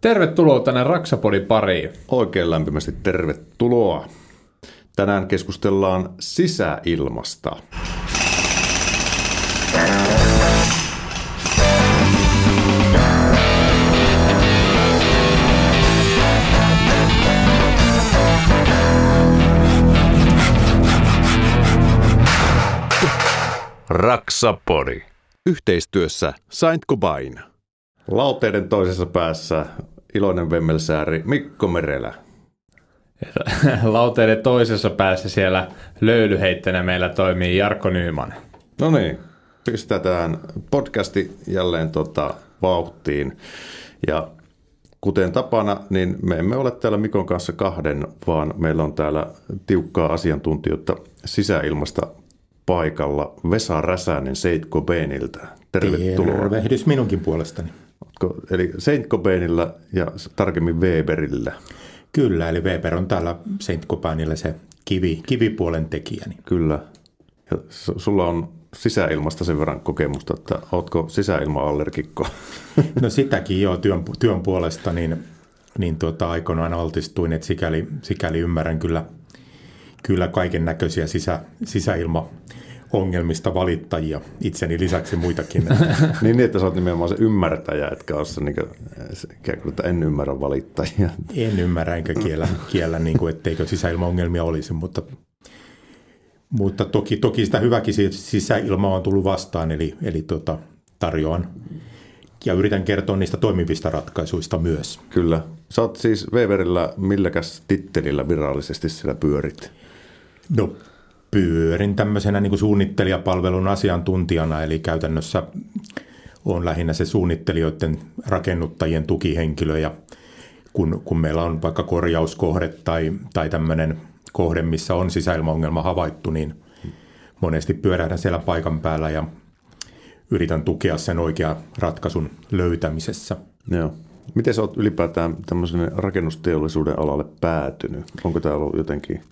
Tervetuloa tänne Raksapodin pariin. Oikein lämpimästi tervetuloa. Tänään keskustellaan sisäilmasta. Raksapodi. Yhteistyössä Saint Cobain. Lauteiden toisessa päässä iloinen vemmelsääri Mikko Merelä. Lauteiden toisessa päässä siellä löylyheittänä meillä toimii Jarkko Nyyman. No niin, pistetään podcasti jälleen tota, vauhtiin. Ja kuten tapana, niin me emme ole täällä Mikon kanssa kahden, vaan meillä on täällä tiukkaa asiantuntijoita sisäilmasta paikalla. Vesa Räsänen Seit Cobainilta. Tervetuloa. Tervehdys minunkin puolestani. Eli Saint Cobainilla ja tarkemmin Weberillä. Kyllä, eli Weber on täällä Saint Cobainilla se kivi, kivipuolen tekijä. Niin. Kyllä. Ja sulla on sisäilmasta sen verran kokemusta, että ootko sisäilma-allergikko? No sitäkin jo työn, työn puolesta, niin, niin tuota, aikoinaan altistuin, että sikäli, sikäli ymmärrän kyllä, kyllä kaiken näköisiä sisä, sisäilmaongelmista valittajia, itseni lisäksi muitakin. niin, niin, että sä oot nimenomaan se ymmärtäjä, etkä ole se, niin kuin, se ikään kuin, että en ymmärrä valittajia. En ymmärrä enkä kiellä, kiellä niin kuin, etteikö sisäilmaongelmia olisi, mutta, mutta toki, toki sitä hyväkin si- sisäilmaa on tullut vastaan, eli, eli tota, tarjoan ja yritän kertoa niistä toimivista ratkaisuista myös. Kyllä. Sä oot siis Weberillä milläkäs tittelillä virallisesti siellä pyörit? No pyörin tämmöisenä niin kuin suunnittelijapalvelun asiantuntijana, eli käytännössä on lähinnä se suunnittelijoiden rakennuttajien tukihenkilö ja kun, kun meillä on vaikka korjauskohde tai, tai tämmöinen kohde, missä on sisäilmaongelma havaittu, niin monesti pyörähdän siellä paikan päällä ja yritän tukea sen oikean ratkaisun löytämisessä. Joo. Miten sä oot ylipäätään tämmöisen rakennusteollisuuden alalle päätynyt? Onko tämä ollut jotenkin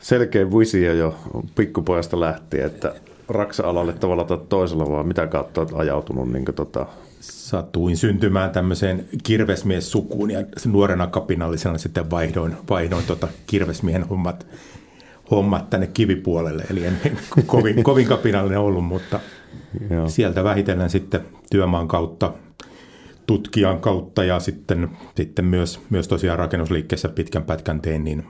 selkeä visio jo pikkupojasta lähtien, että raksa-alalle tavalla tai toisella, vaan mitä kautta oot ajautunut niin tota, Satuin syntymään tämmöiseen kirvesmies-sukuun ja nuorena kapinallisena sitten vaihdoin, vaihdoin tota kirvesmiehen hommat, hommat tänne kivipuolelle. Eli en en kovin, kovin kapinallinen ollut, mutta Joo. sieltä vähitellen sitten työmaan kautta, tutkijan kautta ja sitten, sitten myös, myös tosiaan rakennusliikkeessä pitkän pätkän tein, niin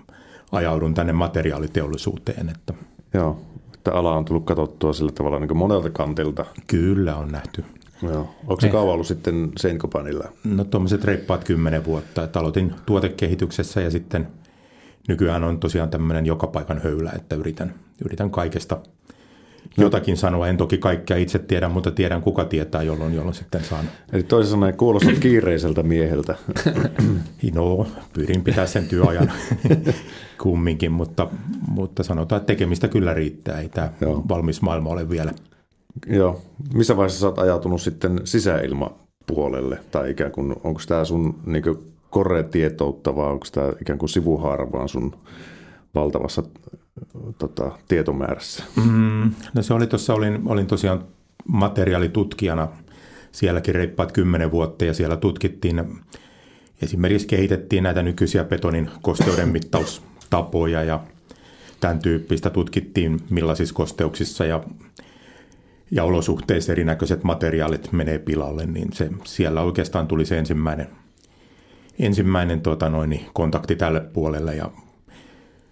ajaudun tänne materiaaliteollisuuteen. Että Joo, että ala on tullut katsottua sillä tavalla niin monelta kantilta. kyllä on nähty. Joo. Onko se kauan ollut sitten Seinkopanilla? No tuommoiset reippaat kymmenen vuotta, että aloitin tuotekehityksessä ja sitten nykyään on tosiaan tämmöinen joka paikan höylä, että yritän, yritän kaikesta jotakin sanoa. En toki kaikkea itse tiedä, mutta tiedän kuka tietää, jolloin, jolloin sitten saan. Eli toisin sanoen kuulostat kiireiseltä mieheltä. No, pyrin pitää sen työajan kumminkin, mutta, mutta sanotaan, että tekemistä kyllä riittää. Ei tämä Joo. valmis maailma ole vielä. Joo. Missä vaiheessa oot ajautunut sitten sisäilmapuolelle? Tai ikään kuin, onko tämä sun niin koretietoutta vai onko tämä ikään kuin sivuhaara vaan sun valtavassa tota, tietomäärässä? Mm, no se oli tuossa, olin, olin tosiaan materiaalitutkijana sielläkin reippaat kymmenen vuotta ja siellä tutkittiin, esimerkiksi kehitettiin näitä nykyisiä betonin kosteuden mittaustapoja ja tämän tyyppistä tutkittiin millaisissa kosteuksissa ja, ja olosuhteissa erinäköiset materiaalit menee pilalle, niin se, siellä oikeastaan tuli se ensimmäinen, ensimmäinen tota noin, kontakti tälle puolelle ja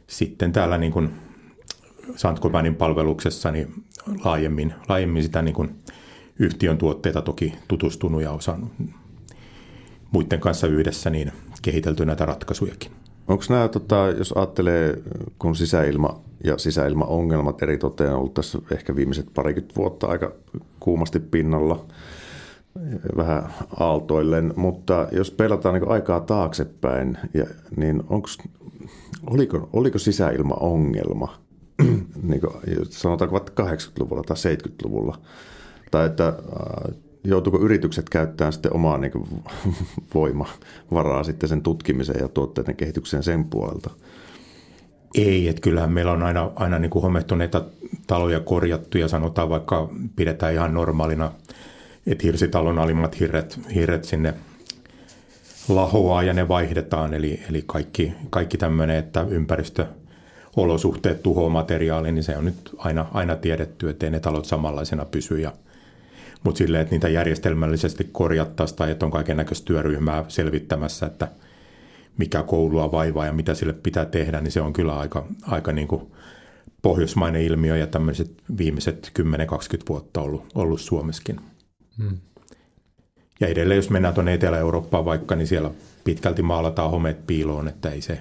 sitten täällä niin kuin palveluksessa niin laajemmin, laajemmin sitä niin kuin yhtiön tuotteita toki tutustunut ja osannut muiden kanssa yhdessä niin kehitelty näitä ratkaisujakin. Onko nämä, tota, jos ajattelee, kun sisäilma ja sisäilmaongelmat eri toteen on ollut tässä ehkä viimeiset parikymmentä vuotta aika kuumasti pinnalla, vähän aaltoillen, mutta jos pelataan niin aikaa taaksepäin, ja, niin onks, oliko, oliko sisäilmaongelma, niin kuin, sanotaanko vaikka 80-luvulla tai 70-luvulla, tai että äh, joutuuko yritykset käyttämään sitten omaa niin kuin, voimavaraa sitten sen tutkimiseen ja tuotteiden kehitykseen sen puolelta? Ei, että kyllähän meillä on aina, aina niin kuin homehtuneita taloja korjattu ja sanotaan vaikka pidetään ihan normaalina, että hirsitalon alimmat hirret, hirret sinne lahoaa ja ne vaihdetaan. Eli, eli kaikki, kaikki tämmöinen, että ympäristöolosuhteet tuhoaa materiaali, niin se on nyt aina, aina tiedetty, ettei ne talot samanlaisena pysy. Ja, mutta silleen, että niitä järjestelmällisesti korjattaisiin tai että on kaiken näköistä työryhmää selvittämässä, että mikä koulua vaivaa ja mitä sille pitää tehdä, niin se on kyllä aika, aika niin kuin pohjoismainen ilmiö ja tämmöiset viimeiset 10-20 vuotta ollut, ollut Suomessakin. Hmm. Ja edelleen, jos mennään tuonne Etelä-Eurooppaan vaikka, niin siellä pitkälti maalataan homeet piiloon, että ei se,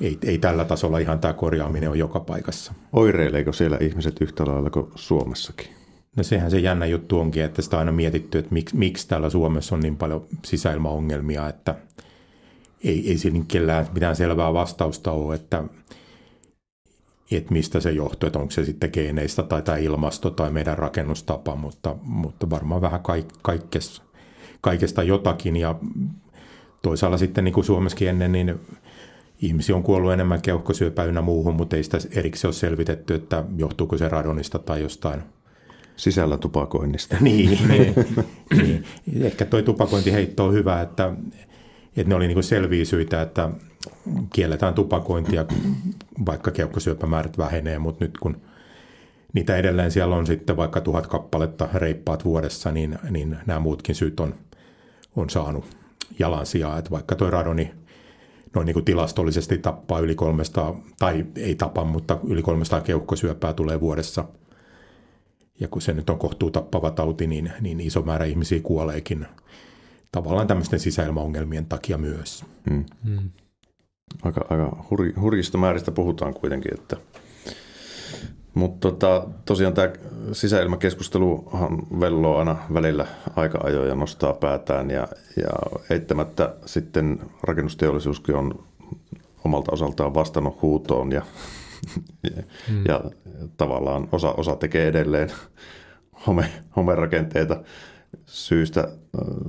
ei, ei tällä tasolla ihan tämä korjaaminen ole joka paikassa. Oireileeko siellä ihmiset yhtä lailla kuin Suomessakin? No sehän se jännä juttu onkin, että sitä on aina mietitty, että miksi, miksi täällä Suomessa on niin paljon sisäilmaongelmia, että ei, ei siinä kellään mitään selvää vastausta ole, että, että mistä se johtuu, että onko se sitten geeneistä tai tämä ilmasto tai meidän rakennustapa, mutta, mutta varmaan vähän kaikkesta, kaikesta jotakin ja toisaalla sitten niin kuin Suomessakin ennen, niin ihmisiä on kuollut enemmän keuhkosyöpää ynnä muuhun, mutta ei sitä erikseen ole selvitetty, että johtuuko se radonista tai jostain sisällä tupakoinnista. niin, niin, niin. Ehkä tuo tupakointiheitto on hyvä, että, että ne oli niin selviä syitä, että kielletään tupakointia, vaikka keuhkosyöpämäärät vähenee, mutta nyt kun niitä edelleen siellä on sitten vaikka tuhat kappaletta reippaat vuodessa, niin, niin nämä muutkin syyt on, on saanut jalansijaa, että vaikka tuo radoni noin niin kuin tilastollisesti tappaa yli 300, tai ei tapa, mutta yli 300 keuhkosyöpää tulee vuodessa. Ja kun se nyt on kohtuu tappava tauti, niin, niin iso määrä ihmisiä kuoleekin tavallaan tämmöisten sisäilmaongelmien takia myös. Hmm. Hmm. Aika, aika hur, hurjista määristä puhutaan kuitenkin, että mutta tota, tosiaan tämä sisäilmakeskusteluhan velloo aina välillä aika ajoin ja nostaa päätään ja, ja eittämättä sitten rakennusteollisuuskin on omalta osaltaan vastannut huutoon ja, ja, hmm. ja tavallaan osa, osa tekee edelleen home, homerakenteita syystä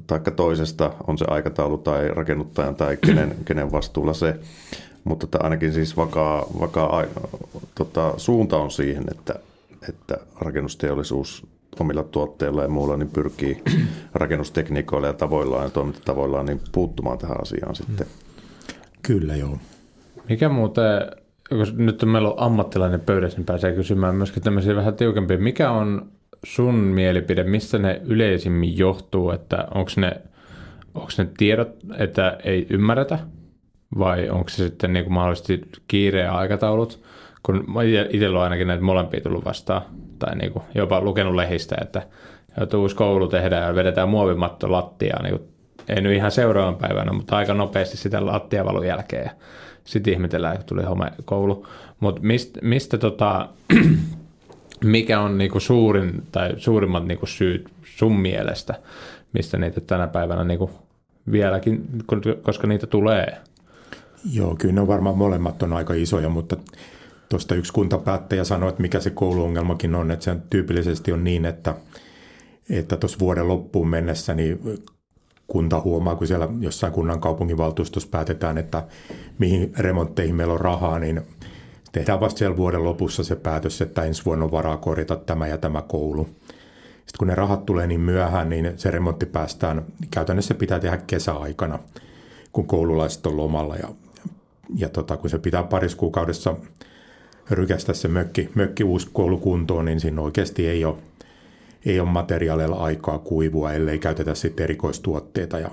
tai toisesta, on se aikataulu tai rakennuttajan tai kenen, kenen vastuulla se. Mutta että ainakin siis vakaa, vakaa tota, suunta on siihen, että, että rakennusteollisuus omilla tuotteilla ja muulla niin pyrkii rakennustekniikoilla ja tavoillaan ja toimintatavoillaan niin puuttumaan tähän asiaan sitten. Kyllä joo. Mikä muuten, kun nyt meillä on ammattilainen pöydässä, niin pääsee kysymään myöskin tämmöisiä vähän tiukempia. Mikä on sun mielipide, mistä ne yleisimmin johtuu, että onko ne, onko ne tiedot, että ei ymmärretä? Vai onko se sitten niin kuin mahdollisesti kiire ja aikataulut, kun itsellä on ainakin näitä molempia tullut vastaan, tai niin kuin jopa lukenut lehistä, että joutuu uusi koulu tehdä ja vedetään muovimatto lattiaan, niin kuin, ei nyt ihan seuraavan päivänä, mutta aika nopeasti sitä lattiavalun jälkeen, sitten ihmetellään, että tuli homekoulu. Mutta mistä, mistä tota, mikä on niinku suurin tai suurimmat niinku syyt sun mielestä, mistä niitä tänä päivänä niinku vieläkin, koska niitä tulee? Joo, kyllä ne on varmaan molemmat on aika isoja, mutta tuosta yksi kuntapäättäjä sanoi, että mikä se kouluongelmakin on, että se tyypillisesti on niin, että että tuossa vuoden loppuun mennessä niin kunta huomaa, kun siellä jossain kunnan kaupunginvaltuustossa päätetään, että mihin remontteihin meillä on rahaa, niin tehdään vasta siellä vuoden lopussa se päätös, että ensi vuonna on varaa korjata tämä ja tämä koulu. Sitten kun ne rahat tulee niin myöhään, niin se remontti päästään, käytännössä pitää tehdä kesäaikana, kun koululaiset on lomalla. Ja, ja tota, kun se pitää parissa kuukaudessa rykästä se mökki, mökki uusi koulu kuntoon, niin siinä oikeasti ei ole, ei ole materiaaleilla aikaa kuivua, ellei käytetä sitten erikoistuotteita. Ja,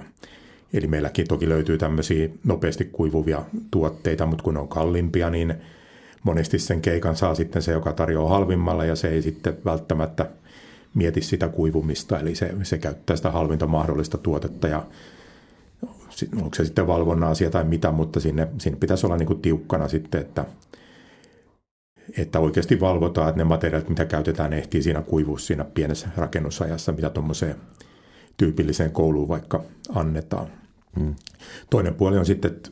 eli meilläkin toki löytyy tämmöisiä nopeasti kuivuvia tuotteita, mutta kun ne on kalliimpia, niin – monesti sen keikan saa sitten se, joka tarjoaa halvimmalla ja se ei sitten välttämättä mieti sitä kuivumista, eli se, se käyttää sitä halvinta mahdollista tuotetta ja onko se sitten valvonnan asia tai mitä, mutta sinne, sinne pitäisi olla niin kuin tiukkana sitten, että, että oikeasti valvotaan, että ne materiaalit, mitä käytetään, ehtii siinä kuivuus siinä pienessä rakennusajassa, mitä tuommoiseen tyypilliseen kouluun vaikka annetaan. Hmm. Toinen puoli on sitten, että,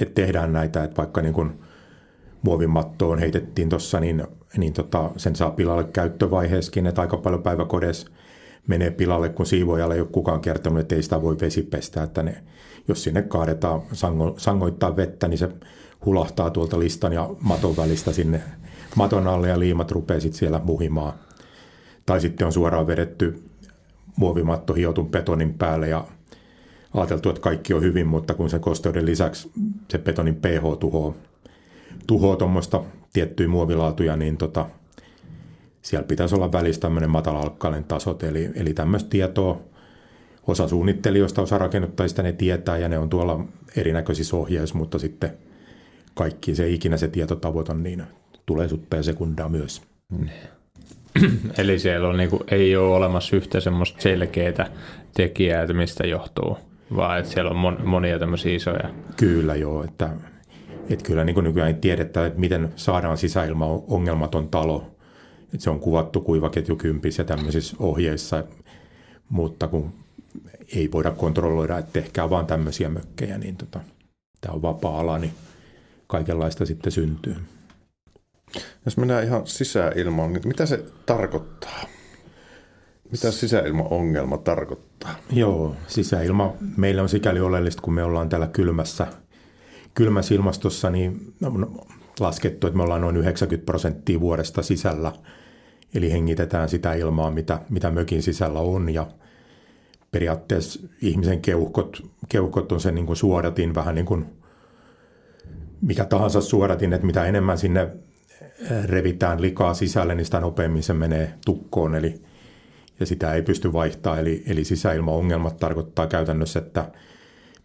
että tehdään näitä, että vaikka niin kuin – muovimattoon heitettiin tuossa, niin, niin tota, sen saa pilalle käyttövaiheessakin, että aika paljon päiväkodeissa menee pilalle, kun siivoajalle ei ole kukaan kertonut, että ei sitä voi vesipestä, että ne, jos sinne kaadetaan, sango, sangoittaa vettä, niin se hulahtaa tuolta listan ja maton välistä sinne maton alle ja liimat rupeaa sitten siellä muhimaan. Tai sitten on suoraan vedetty muovimatto hiotun betonin päälle ja ajateltu, että kaikki on hyvin, mutta kun sen kosteuden lisäksi se betonin pH tuhoaa tuhoa tuommoista tiettyjä muovilaatuja, niin tota, siellä pitäisi olla välissä tämmöinen matala tasot, eli, eli tämmöistä tietoa osa suunnittelijoista, osa rakennuttajista ne tietää ja ne on tuolla erinäköisissä ohjeissa, mutta sitten kaikki se ikinä se tietotavoite on niin tulee sutta ja sekundaa myös. Eli siellä on, niin kuin, ei ole olemassa yhtä semmoista selkeää tekijää, että mistä johtuu, vaan että siellä on mon, monia tämmöisiä isoja. Kyllä joo, että, että kyllä niin nykyään tiedetään, että miten saadaan sisäilma ongelmaton talo. Että se on kuvattu kuivaketju kympissä ja tämmöisissä ohjeissa, mutta kun ei voida kontrolloida, että tehkää vaan tämmöisiä mökkejä, niin tota, tämä on vapaa-ala, niin kaikenlaista sitten syntyy. Jos mennään ihan sisäilmaan, niin mitä se tarkoittaa? Mitä sisäilmaongelma tarkoittaa? Joo, sisäilma meillä on sikäli oleellista, kun me ollaan täällä kylmässä, kylmässä ilmastossa, niin laskettu, että me ollaan noin 90 prosenttia vuodesta sisällä. Eli hengitetään sitä ilmaa, mitä, mitä mökin sisällä on ja periaatteessa ihmisen keuhkot, keuhkot on se niin kuin suodatin, vähän niin kuin mikä tahansa suodatin, että mitä enemmän sinne revitään likaa sisälle, niin sitä nopeammin se menee tukkoon, eli, ja sitä ei pysty vaihtaa. Eli, eli sisäilmaongelmat tarkoittaa käytännössä, että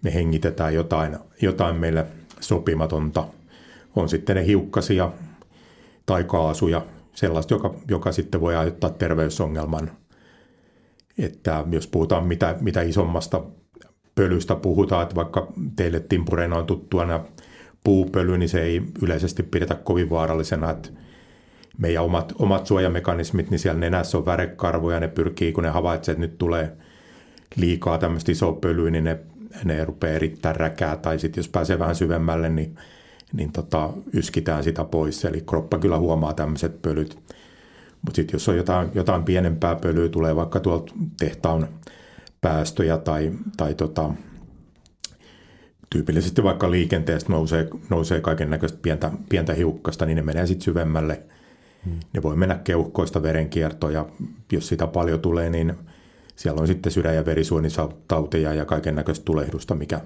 me hengitetään jotain, jotain meille sopimatonta. On sitten ne hiukkasia tai kaasuja, sellaista, joka, joka sitten voi aiheuttaa terveysongelman. Että jos puhutaan mitä, mitä isommasta pölystä puhutaan, että vaikka teille timpureina on tuttua nämä puupöly, niin se ei yleisesti pidetä kovin vaarallisena, että meidän omat, omat suojamekanismit, niin siellä nenässä on värekarvoja, ne pyrkii, kun ne havaitsee, että nyt tulee liikaa tämmöistä isoa pölyä, niin ne, ne rupeaa erittäin räkää, tai sitten jos pääsee vähän syvemmälle, niin, niin tota, yskitään sitä pois, eli kroppa kyllä huomaa tämmöiset pölyt. Mutta sitten jos on jotain, jotain pienempää pölyä, tulee vaikka tuolta tehtaan päästöjä tai, tai tota, tyypillisesti vaikka liikenteestä nousee, nousee kaiken näköistä pientä, pientä hiukkasta, niin ne menee sitten syvemmälle. Hmm. Ne voi mennä keuhkoista verenkiertoon ja jos sitä paljon tulee, niin siellä on sitten sydän- ja verisuonitauteja ja kaiken näköistä tulehdusta, mikä,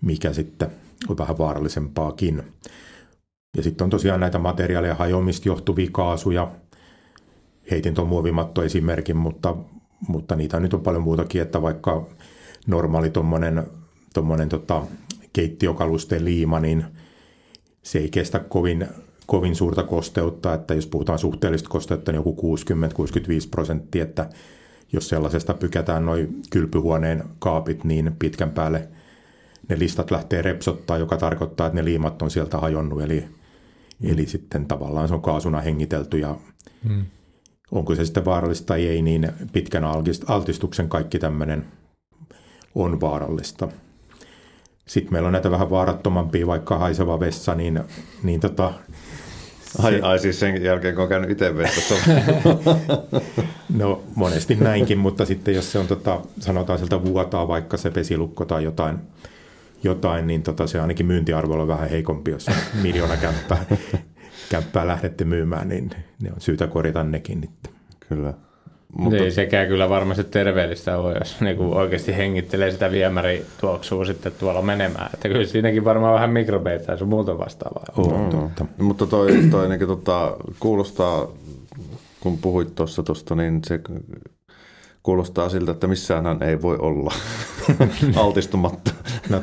mikä sitten on vähän vaarallisempaakin. Ja sitten on tosiaan näitä materiaaleja hajoamista johtuvia kaasuja. Heitin tuon muovimatto esimerkin, mutta, mutta niitä nyt on paljon muutakin, että vaikka normaali tuommoinen tuommoinen tota, keittiökalusten liima, niin se ei kestä kovin, kovin suurta kosteutta, että jos puhutaan suhteellista kosteutta, niin joku 60-65 prosenttia, että jos sellaisesta pykätään noin kylpyhuoneen kaapit, niin pitkän päälle ne listat lähtee repsottaa, joka tarkoittaa, että ne liimat on sieltä hajonnut, eli, mm. eli sitten tavallaan se on kaasuna hengitelty ja mm. onko se sitten vaarallista tai ei, niin pitkän altistuksen kaikki tämmöinen on vaarallista. Sitten meillä on näitä vähän vaarattomampia, vaikka haiseva vessa, niin, niin tota, Ai, ai siis sen jälkeen, kun on käynyt itse vessassa. no monesti näinkin, mutta sitten jos se on, tota, sanotaan sieltä vuotaa vaikka se pesilukko tai jotain, jotain niin tota, se ainakin myyntiarvo on vähän heikompi, jos miljoona kämppää, kämppää lähdette myymään, niin ne on syytä korjata nekin. Kyllä. Mutta... Ei sekään kyllä varmasti terveellistä ole, jos niinku oikeasti hengittelee sitä viemärituoksua sitten tuolla menemään. Että kyllä siinäkin varmaan vähän mikrobeita ja sun muuta vastaavaa. On, totta. Mutta toi, toi niin tota, kuulostaa, kun puhuit tuossa tuosta, niin se kuulostaa siltä, että missään ei voi olla altistumatta. No,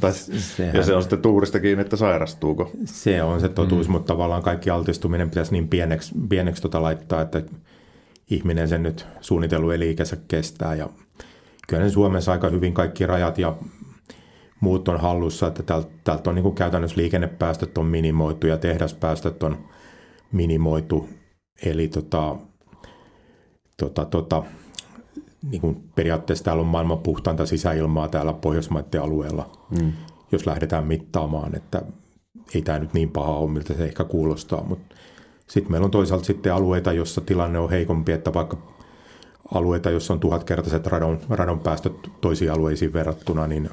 tai, sehän... Ja se on sitten tuurista kiinni, että sairastuuko. Se on se totuus, mm. mutta tavallaan kaikki altistuminen pitäisi niin pieneksi, pieneksi tota laittaa, että ihminen sen nyt suunnitellut eli-ikänsä kestää. Ja kyllä ne Suomessa aika hyvin kaikki rajat ja muut on hallussa, että täältä, täältä on niin kuin käytännössä liikennepäästöt on minimoitu ja tehdaspäästöt on minimoitu. Eli tota, tota, tota, niin kuin periaatteessa täällä on maailman puhtainta sisäilmaa täällä Pohjoismaiden alueella, mm. jos lähdetään mittaamaan, että ei tämä nyt niin paha ole, miltä se ehkä kuulostaa, mutta sitten meillä on toisaalta sitten alueita, jossa tilanne on heikompi, että vaikka alueita, jossa on tuhatkertaiset radon, radon päästöt toisiin alueisiin verrattuna, niin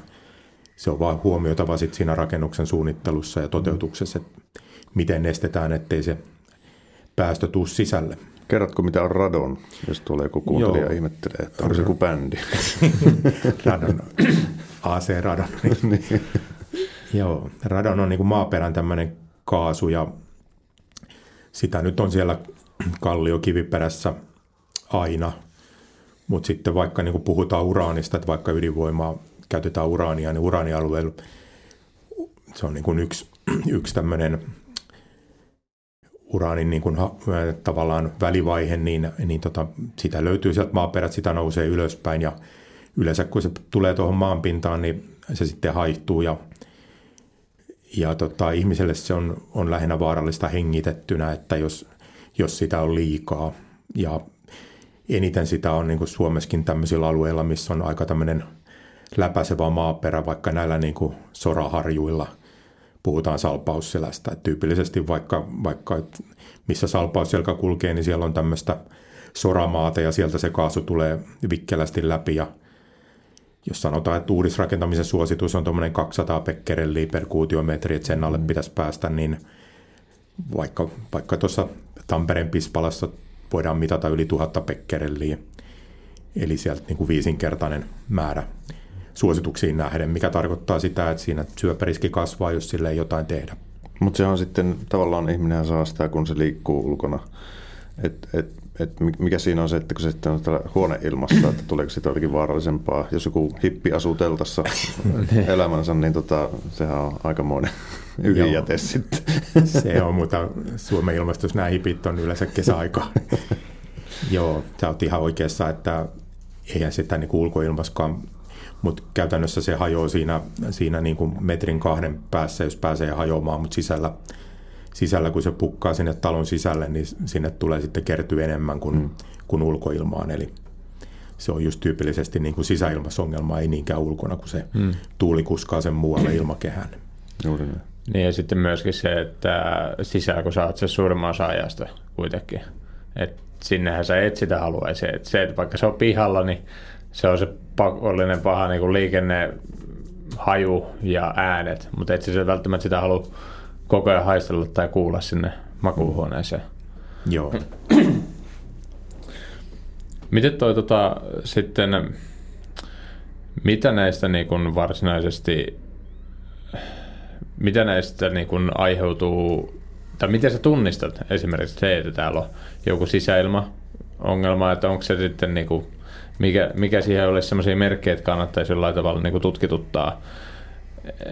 se on vaan huomioitava sitten siinä rakennuksen suunnittelussa ja toteutuksessa, että miten estetään, ettei se päästö tuu sisälle. Kerrotko, mitä on Radon, jos tulee joku kuuntelija Joo. ihmettelee, että onko se joku bändi? radon, AC Radon. niin. Joo, radon on niin kuin maaperän tämmöinen kaasu ja sitä nyt on siellä kalliokiviperässä aina. Mutta sitten vaikka niin puhutaan uraanista, että vaikka ydinvoimaa käytetään uraania, niin uraanialueella se on niin kuin yksi, yksi tämmöinen uraanin niin kuin, tavallaan välivaihe, niin, niin tota, sitä löytyy sieltä maaperät, sitä nousee ylöspäin ja yleensä kun se tulee tuohon maanpintaan, niin se sitten haihtuu ja, ja tota, ihmiselle se on, on lähinnä vaarallista hengitettynä, että jos, jos sitä on liikaa ja eniten sitä on niin kuin Suomessakin tämmöisillä alueilla, missä on aika tämmöinen läpäisevä maaperä, vaikka näillä niin kuin soraharjuilla – puhutaan salpausselästä. Et tyypillisesti vaikka, vaikka missä salpausselkä kulkee, niin siellä on tämmöistä soramaata ja sieltä se kaasu tulee vikkelästi läpi ja jos sanotaan, että uudisrakentamisen suositus on tuommoinen 200 pekkerelliä per kuutiometri, että sen alle pitäisi päästä, niin vaikka, vaikka tuossa Tampereen Pispalassa voidaan mitata yli 1000 pekkerelliä, eli sieltä niin kuin viisinkertainen määrä suosituksiin nähden, mikä tarkoittaa sitä, että siinä syöpäriski kasvaa, jos sille ei jotain tehdä. Mutta se on sitten tavallaan ihminen saa sitä, kun se liikkuu ulkona. Et, et, et mikä siinä on se, että kun se sitten on täällä huoneilmassa, että tuleeko sitä jotenkin vaarallisempaa. Jos joku hippi asuu teltassa elämänsä, niin tota, sehän on aikamoinen ydinjäte sitten. Se on, mutta Suomen ilmastossa nämä hipit on yleensä kesäaikaa. Joo, sä oot ihan oikeassa, että eihän sitä niin ulkoilmaskaan mutta käytännössä se hajoaa siinä, siinä niin kuin metrin kahden päässä, jos pääsee hajoamaan, mutta sisällä, sisällä, kun se pukkaa sinne talon sisälle, niin sinne tulee sitten kertyä enemmän kuin, mm. kuin ulkoilmaan, eli se on just tyypillisesti niin kuin sisäilmasongelma, ei niinkään ulkona, kun se mm. tuuli kuskaa sen muualle ilmakehään. Juuri niin. niin ja sitten myöskin se, että sisällä kun saat se suurimman osa ajasta kuitenkin, että sinnehän sä et sitä haluaisi. Että se, että vaikka se on pihalla, niin se on se pakollinen paha niin kuin liikenne, haju ja äänet, mutta et se välttämättä sitä halua koko ajan haistella tai kuulla sinne makuuhuoneeseen. Joo. Miten toi tota, sitten, mitä näistä niin kuin varsinaisesti, mitä näistä niin kuin aiheutuu, tai miten sä tunnistat esimerkiksi se, että täällä on joku sisäilmaongelma, että onko se sitten niin kuin mikä, mikä siihen olisi sellaisia merkkejä, että kannattaisi jollain tavalla niin kuin tutkituttaa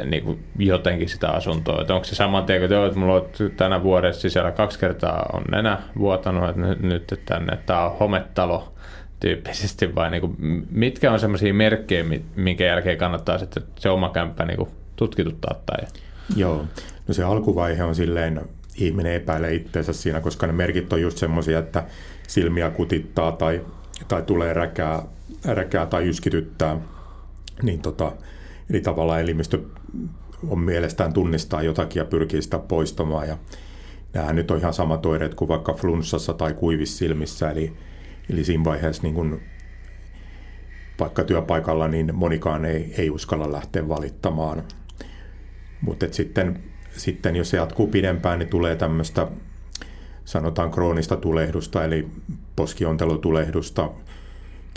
niin kuin jotenkin sitä asuntoa. Että onko se saman tien, että, että mulla on tänä vuodessa sisällä kaksi kertaa on nenä vuotanut, että nyt, nyt tänne, että tämä on hometalo tyyppisesti, vai niin kuin, mitkä on sellaisia merkkejä, minkä jälkeen kannattaa sitten se oma kämppä niin kuin tutkituttaa? Tai... Joo, no se alkuvaihe on silleen, ihminen epäilee itseensä siinä, koska ne merkit on just semmoisia, että silmiä kutittaa tai tai tulee räkää, räkää tai yskityttää, niin tota, eli tavallaan elimistö on mielestään tunnistaa jotakin ja pyrkii sitä poistamaan. Ja nämä nyt on ihan samat oireet kuin vaikka flunssassa tai kuivissilmissä, eli, eli siinä vaiheessa niin kun, vaikka työpaikalla niin monikaan ei, ei uskalla lähteä valittamaan. Mutta sitten, sitten jos se jatkuu pidempään, niin tulee tämmöistä sanotaan kroonista tulehdusta, eli poskiontelutulehdusta,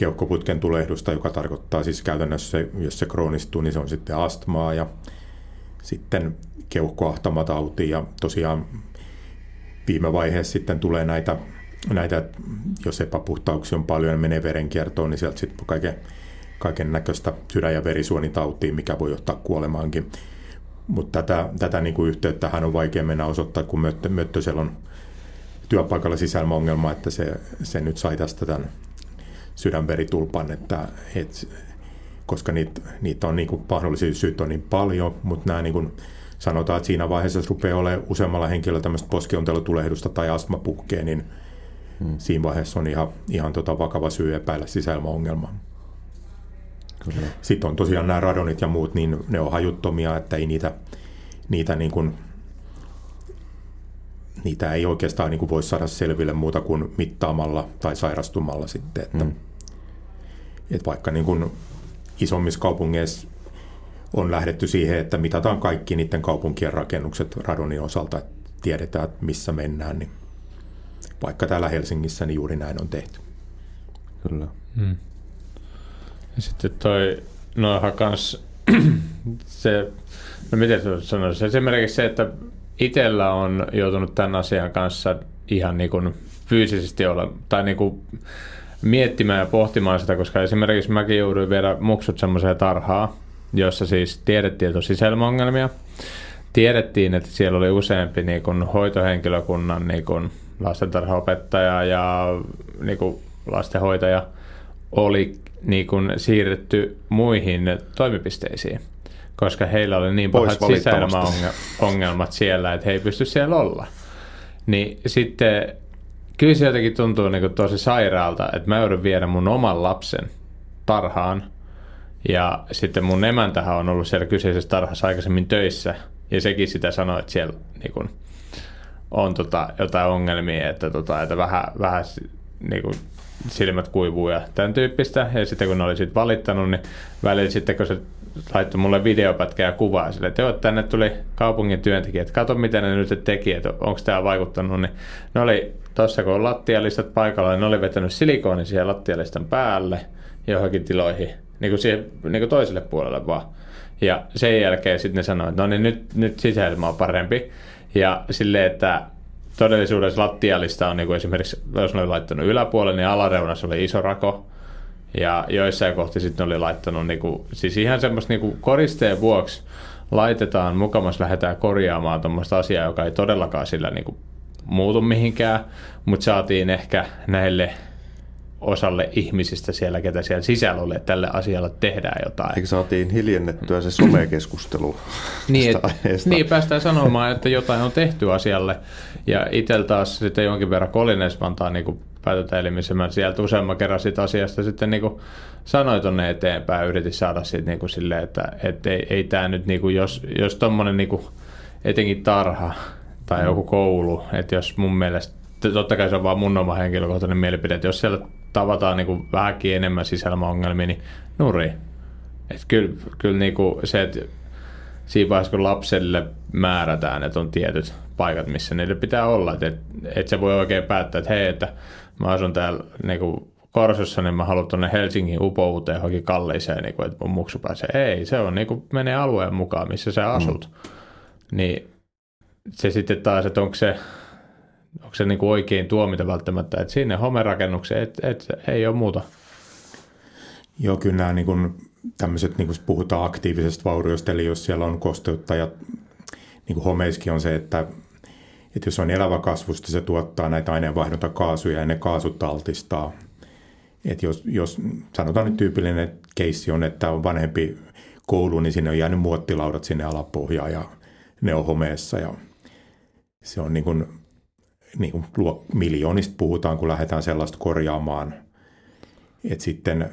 keuhkoputken tulehdusta, joka tarkoittaa siis käytännössä, jos se kroonistuu, niin se on sitten astmaa ja sitten keuhkoahtamatauti ja tosiaan viime vaiheessa sitten tulee näitä, näitä jos epäpuhtauksia on paljon ja menee verenkiertoon, niin sieltä sitten kaiken, kaiken näköistä sydän- ja verisuonitautia, mikä voi johtaa kuolemaankin. Mutta tätä, tätä niin kuin yhteyttähän on vaikea mennä osoittaa, kun möttö, möttösel on työpaikalla sisäilmaongelma, että se, se nyt sai tästä tämän sydänveritulpan, että, et, koska niitä, niitä on niin kuin, mahdollisia syyt on niin paljon, mutta nämä niin kuin, sanotaan, että siinä vaiheessa, jos rupeaa olemaan useammalla henkilöllä tämmöistä poskiontelutulehdusta tai astmapuhkea, niin hmm. siinä vaiheessa on ihan, ihan tota vakava syy epäillä sisäilmaongelmaa. Kyllä. Sitten on tosiaan nämä radonit ja muut, niin ne on hajuttomia, että ei niitä, niitä niin kuin niitä ei oikeastaan niin kuin voi saada selville muuta kuin mittaamalla tai sairastumalla sitten. Että, mm. Että vaikka niin kuin isommissa kaupungeissa on lähdetty siihen, että mitataan kaikki niiden kaupunkien rakennukset radonin osalta, että tiedetään, että missä mennään. Niin. vaikka täällä Helsingissä niin juuri näin on tehty. Kyllä. Hmm. Ja sitten toi noihan kans se, no miten se sanoisi, esimerkiksi se, että itsellä on joutunut tämän asian kanssa ihan niin kuin fyysisesti olla, tai niin kuin miettimään ja pohtimaan sitä, koska esimerkiksi mäkin jouduin viedä muksut semmoiseen tarhaan, jossa siis tiedettiin, että on sisäilmaongelmia. Tiedettiin, että siellä oli useampi niin kuin hoitohenkilökunnan niin kuin lastentarhaopettaja ja niin kuin lastenhoitaja oli niin kuin siirretty muihin toimipisteisiin, koska heillä oli niin pahat sisäilmaongelmat siellä, että he ei pysty siellä olla. Niin sitten kyllä se jotenkin tuntuu niin kuin tosi sairaalta, että mä joudun viedä mun oman lapsen tarhaan ja sitten mun emäntähän on ollut siellä kyseisessä tarhassa aikaisemmin töissä. Ja sekin sitä sanoi, että siellä niin kuin, on tota, jotain ongelmia, että, tota, että vähän, vähän niin kuin, silmät kuivuu ja tämän tyyppistä. Ja sitten kun ne oli sit valittanut, niin välillä sitten kun se laittoi mulle videopätkää ja kuvaa sille, että joo, tänne tuli kaupungin työntekijät, kato mitä ne nyt teki, että onko tämä vaikuttanut, niin ne oli tuossa kun on lattialistat paikalla, niin ne oli vetänyt silikooni siihen lattialistan päälle johonkin tiloihin, niin kuin, siihen, niin kuin toiselle puolelle vaan. Ja sen jälkeen sitten ne sanoivat, että no niin nyt, nyt sisäilma on parempi. Ja silleen, että todellisuudessa lattialista on niin kuin esimerkiksi, jos ne oli laittanut yläpuolelle, niin alareunassa oli iso rako. Ja joissain kohti sitten oli laittanut, niin kuin, siis ihan semmoista niin kuin koristeen vuoksi laitetaan, mukamas lähdetään korjaamaan tuommoista asiaa, joka ei todellakaan sillä niin kuin muutu mihinkään, mutta saatiin ehkä näille osalle ihmisistä siellä, ketä siellä sisällä oli, että tälle asialle tehdään jotain. Eikö saatiin hiljennettyä se somekeskustelu niin, et, niin, päästään sanomaan, että jotain on tehty asialle. Ja itsellä taas sitten jonkin verran Kolines Vantaa niin päätäntäelimissä, mä sieltä useamman kerran siitä asiasta sitten niin kuin sanoin tuonne eteenpäin, yritin saada siitä niin kuin silleen, että, että ei, ei tämä nyt, niin kuin, jos, jos tuommoinen niin etenkin tarha tai joku koulu, että jos mun mielestä, totta kai se on vaan mun oma henkilökohtainen mielipide, että jos siellä tavataan niin kuin vähänkin enemmän sisälmäongelmia, niin nuri. Että kyllä, kyllä niin kuin se, että siinä vaiheessa kun lapselle määrätään, että on tietyt paikat, missä niille pitää olla, että, että se voi oikein päättää, että hei, että mä asun täällä niin kuin Korsossa, niin mä haluan tuonne Helsingin upouuteen johonkin kalliiseen, niin kuin, että mun muksu pääsee. Ei, se on niin kuin, menee alueen mukaan, missä sä asut. Mm. Niin se sitten taas, että onko se onko se niin kuin oikein tuomita välttämättä, että sinne homerakennukseen et, et, ei ole muuta. Joo, kyllä nämä niin kuin, tämmöiset, niin kuin puhutaan aktiivisesta vauriosta, eli jos siellä on kosteutta ja niin kuin homeiskin on se, että, että jos on elävä kasvusta, se tuottaa näitä aineenvaihdunta-kaasuja ja ne kaasut altistaa. Että jos, jos sanotaan nyt tyypillinen keissi on, että on vanhempi koulu, niin sinne on jäänyt muottilaudat sinne alapohjaan ja ne on homeessa ja se on niin kuin niin kuin miljoonista puhutaan, kun lähdetään sellaista korjaamaan. Et sitten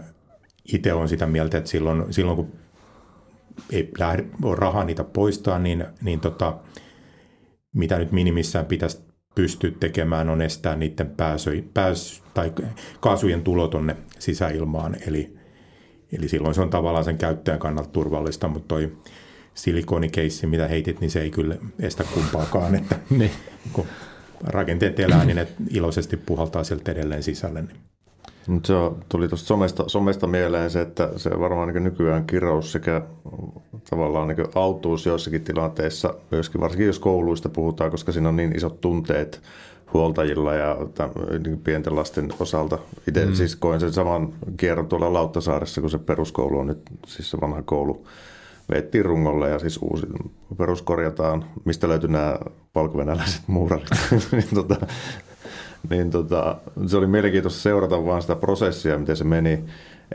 itse on sitä mieltä, että silloin, silloin kun ei lähde, rahaa niitä poistaa, niin, niin tota, mitä nyt minimissään pitäisi pystyä tekemään on estää niiden pääsy, pääsy, tai kaasujen tulo tuonne sisäilmaan. Eli, eli silloin se on tavallaan sen käyttäjän kannalta turvallista, mutta toi silikonikeissi, mitä heitit, niin se ei kyllä estä kumpaakaan. Että, niin. kun rakenteet elää, niin ne iloisesti puhaltaa sieltä edelleen sisälle. Niin. Mutta se on, tuli tuosta somesta, somesta mieleen se, että se varmaan niin nykyään kirous sekä tavallaan niin autuus joissakin tilanteissa, myöskin varsinkin jos kouluista puhutaan, koska siinä on niin isot tunteet huoltajilla ja tämän, niin pienten lasten osalta. Itse mm. siis koen sen saman kierron tuolla Lauttasaaressa, kun se peruskoulu on nyt, siis se vanha koulu, veettiin rungolle ja siis uusi peruskorjataan, mistä löytyi nämä palkovenäläiset muurarit. niin, tota, niin tota, se oli mielenkiintoista seurata vaan sitä prosessia, miten se meni,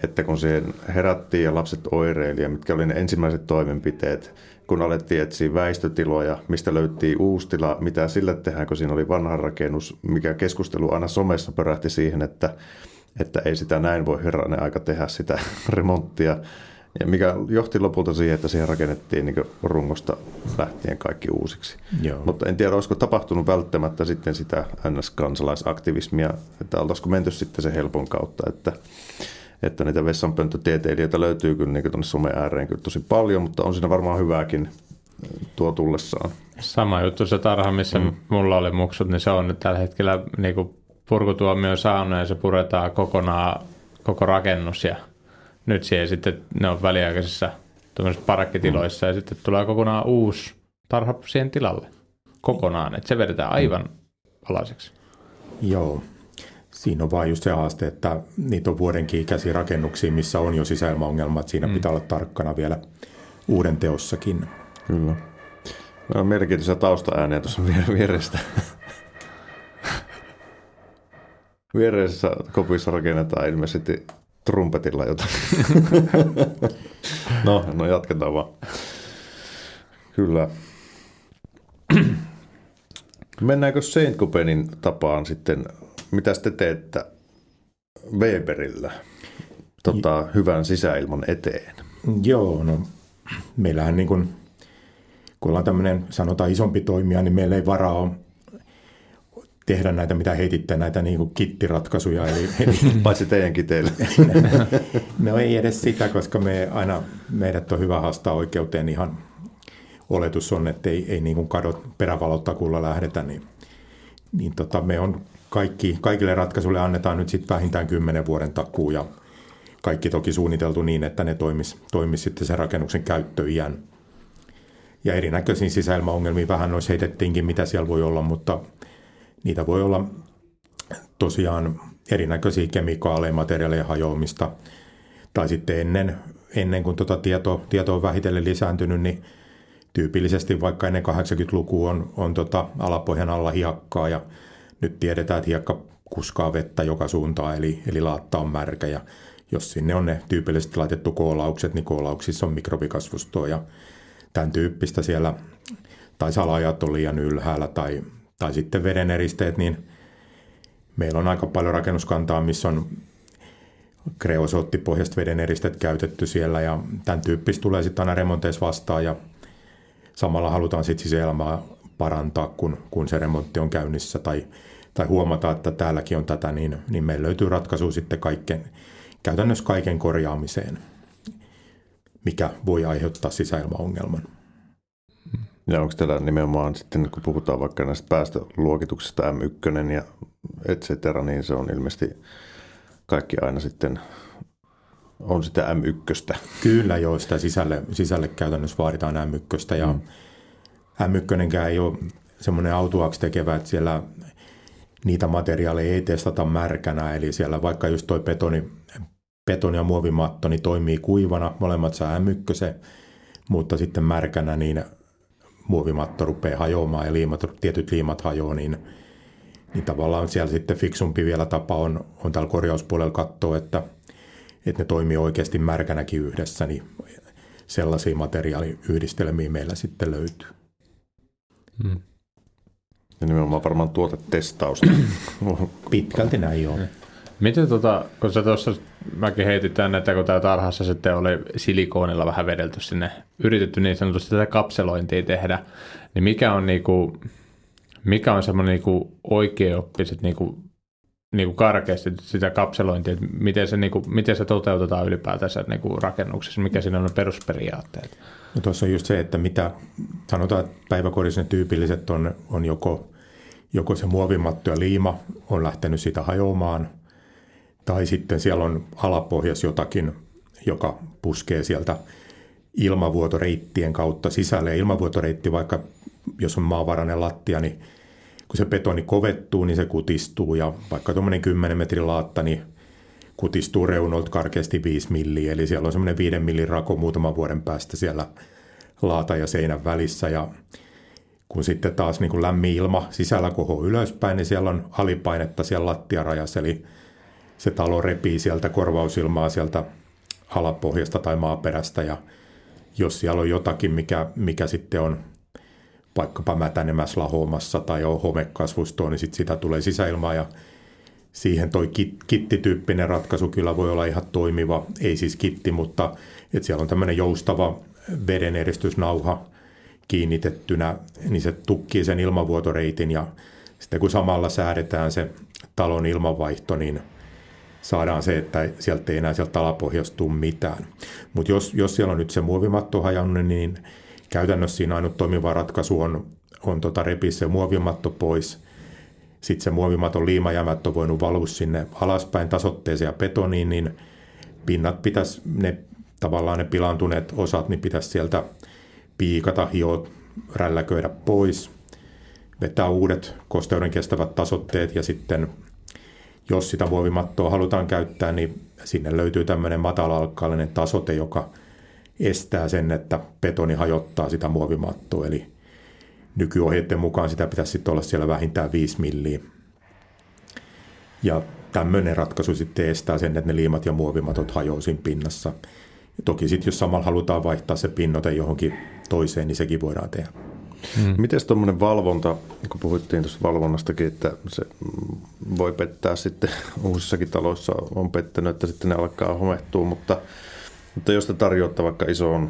että kun siihen herättiin ja lapset oireili ja mitkä oli ne ensimmäiset toimenpiteet, kun alettiin etsiä väistötiloja, mistä löyttiin uusi tila, mitä sille tehdään, kun siinä oli vanha rakennus, mikä keskustelu aina somessa pörähti siihen, että, että ei sitä näin voi herranen aika tehdä sitä remonttia ja mikä johti lopulta siihen, että siihen rakennettiin niin rungosta lähtien kaikki uusiksi. Joo. Mutta en tiedä, olisiko tapahtunut välttämättä sitten sitä NS-kansalaisaktivismia, että oltaisiko menty sitten se helpon kautta, että, että niitä vessanpönttötieteilijöitä löytyy kyllä niin tuonne somen ääreen kyllä tosi paljon, mutta on siinä varmaan hyvääkin tuo tullessaan. Sama juttu se tarha, missä mm. mulla oli muksut, niin se on nyt tällä hetkellä niin purkutuomio sauna ja se puretaan kokonaan koko rakennus ja nyt siihen sitten ne on väliaikaisissa parakkitiloissa mm. ja sitten tulee kokonaan uusi tarha siihen tilalle kokonaan, että se vedetään aivan alaseksi. Joo, siinä on vain just se haaste, että niitä on vuodenkin ikäisiä rakennuksia, missä on jo sisäilmaongelmat. Siinä mm. pitää olla tarkkana vielä uuden teossakin. Kyllä. No, mielenkiintoisia taustaääniä tuossa vierestä. Viereisessä kopissa rakennetaan ilmeisesti trumpetilla jotain. no, no jatketaan vaan. Kyllä. Mennäänkö Saint Coupenin tapaan sitten, mitä te teette Weberillä tota, hyvän sisäilman eteen? Joo, no meillähän niin kuin, kun ollaan tämmöinen sanotaan isompi toimija, niin meillä ei varaa ole tehdä näitä, mitä heititte, näitä niin kuin kittiratkaisuja. Eli, eli... Paitsi teidän kiteille. no ei edes sitä, koska me aina, meidät on hyvä haastaa oikeuteen ihan oletus on, että ei, ei niin kuin kadot perävalottakulla lähdetä, niin, niin tota, me on kaikki, kaikille ratkaisuille annetaan nyt sitten vähintään 10 vuoden takuu ja kaikki toki suunniteltu niin, että ne toimis, toimis sitten sen rakennuksen käyttöiän. Ja erinäköisiin sisäilmaongelmiin vähän noissa heitettiinkin, mitä siellä voi olla, mutta niitä voi olla tosiaan erinäköisiä kemikaaleja, materiaaleja hajoamista. Tai sitten ennen, ennen kuin tuota tieto, tieto on vähitellen lisääntynyt, niin tyypillisesti vaikka ennen 80-lukua on, on tota alapohjan alla hiekkaa ja nyt tiedetään, että hiekka kuskaa vettä joka suuntaan, eli, eli laatta on märkä ja jos sinne on ne tyypillisesti laitettu koolaukset, niin koolauksissa on mikrobikasvustoa ja tämän tyyppistä siellä, tai salajat on liian ylhäällä tai, tai sitten vedeneristeet, niin meillä on aika paljon rakennuskantaa, missä on kreosoottipohjaiset vedeneristeet käytetty siellä ja tämän tyyppistä tulee sitten aina remonteissa vastaan ja samalla halutaan sitten sisäilmaa parantaa, kun, kun se remontti on käynnissä tai, tai huomata, että täälläkin on tätä, niin, niin meillä löytyy ratkaisu sitten kaiken, käytännössä kaiken korjaamiseen, mikä voi aiheuttaa sisäilmaongelman. Ja onko teillä nimenomaan sitten, kun puhutaan vaikka näistä päästöluokituksista M1 ja et cetera, niin se on ilmeisesti kaikki aina sitten on sitä M1. Kyllä joo, sitä sisälle, sisälle käytännössä vaaditaan M1 ja mm. M1 ei ole semmoinen autuaksi tekevä, että siellä niitä materiaaleja ei testata märkänä, eli siellä vaikka just toi betoni, betoni ja muovimatto niin toimii kuivana, molemmat saa M1, mutta sitten märkänä niin muovimatto rupeaa hajoamaan ja liimat, tietyt liimat hajoaa, niin, niin tavallaan siellä sitten fiksumpi vielä tapa on, on täällä korjauspuolella katsoa, että – että ne toimii oikeasti märkänäkin yhdessä, niin sellaisia materiaaliyhdistelmiä meillä sitten löytyy. Hmm. Ja nimenomaan varmaan tuotetestausta. Pitkälti näin joo. Miten tota, kun sä tuossa, mäkin heitin tänne, että kun tää tarhassa sitten oli silikoonilla vähän vedelty sinne, yritetty niin sanotusti tätä kapselointia tehdä, niin mikä on niinku, mikä on semmoinen niinku oikeaoppiset niinku niin kuin karkeasti sitä kapselointia, että miten se, niin kuin, miten se toteutetaan ylipäätänsä niin kuin rakennuksessa, mikä siinä on perusperiaatteet. No tuossa on just se, että mitä sanotaan, että päiväkodissa ne tyypilliset on, on joko, joko se muovimatto ja liima on lähtenyt sitä hajoamaan, tai sitten siellä on alapohjas jotakin, joka puskee sieltä ilmavuotoreittien kautta sisälle. Ja ilmavuotoreitti, vaikka jos on maavarainen lattia, niin kun se betoni kovettuu, niin se kutistuu. Ja vaikka tuommoinen 10 metrin laatta, niin kutistuu reunolta karkeasti 5 milliä, eli siellä on semmoinen 5 millin rako muutaman vuoden päästä siellä laata ja seinän välissä. Ja kun sitten taas niin kuin lämmin ilma sisällä kohoo ylöspäin, niin siellä on alipainetta siellä lattiarajassa, eli se talo repii sieltä korvausilmaa sieltä alapohjasta tai maaperästä ja jos siellä on jotakin, mikä, mikä sitten on vaikkapa mätänemässä lahoamassa tai on homekasvustoa, niin sit sitä tulee sisäilmaa ja siihen toi kittityyppinen ratkaisu kyllä voi olla ihan toimiva, ei siis kitti, mutta että siellä on tämmöinen joustava vedeneristysnauha kiinnitettynä, niin se tukkii sen ilmavuotoreitin ja sitten kun samalla säädetään se talon ilmanvaihto, niin saadaan se, että sieltä ei enää sieltä alapohjasta mitään. Mutta jos, jos siellä on nyt se muovimatto hajannut, niin Käytännössä siinä ainut toimiva ratkaisu on, on tota repi se muovimatto pois. Sitten se muovimaton liimajämät on voinut valua sinne alaspäin tasotteeseen ja betoniin, niin pinnat pitäisi, ne tavallaan ne pilantuneet osat, niin pitäisi sieltä piikata, hioa, rälläköidä pois, vetää uudet kosteuden kestävät tasotteet ja sitten jos sitä muovimattoa halutaan käyttää, niin sinne löytyy tämmöinen matala tasote, joka estää sen, että betoni hajottaa sitä muovimattoa. Eli nykyohjeiden mukaan sitä pitäisi sitten olla siellä vähintään 5 milliä. Ja tämmöinen ratkaisu sitten estää sen, että ne liimat ja muovimatot hajoaa siinä pinnassa. Ja toki sitten jos samalla halutaan vaihtaa se pinnote johonkin toiseen, niin sekin voidaan tehdä. Hmm. Miten tuommoinen valvonta, kun puhuttiin tuossa valvonnastakin, että se voi pettää sitten uusissakin taloissa on pettänyt, että sitten ne alkaa homehtua, mutta, mutta jos te tarjoatte vaikka isoon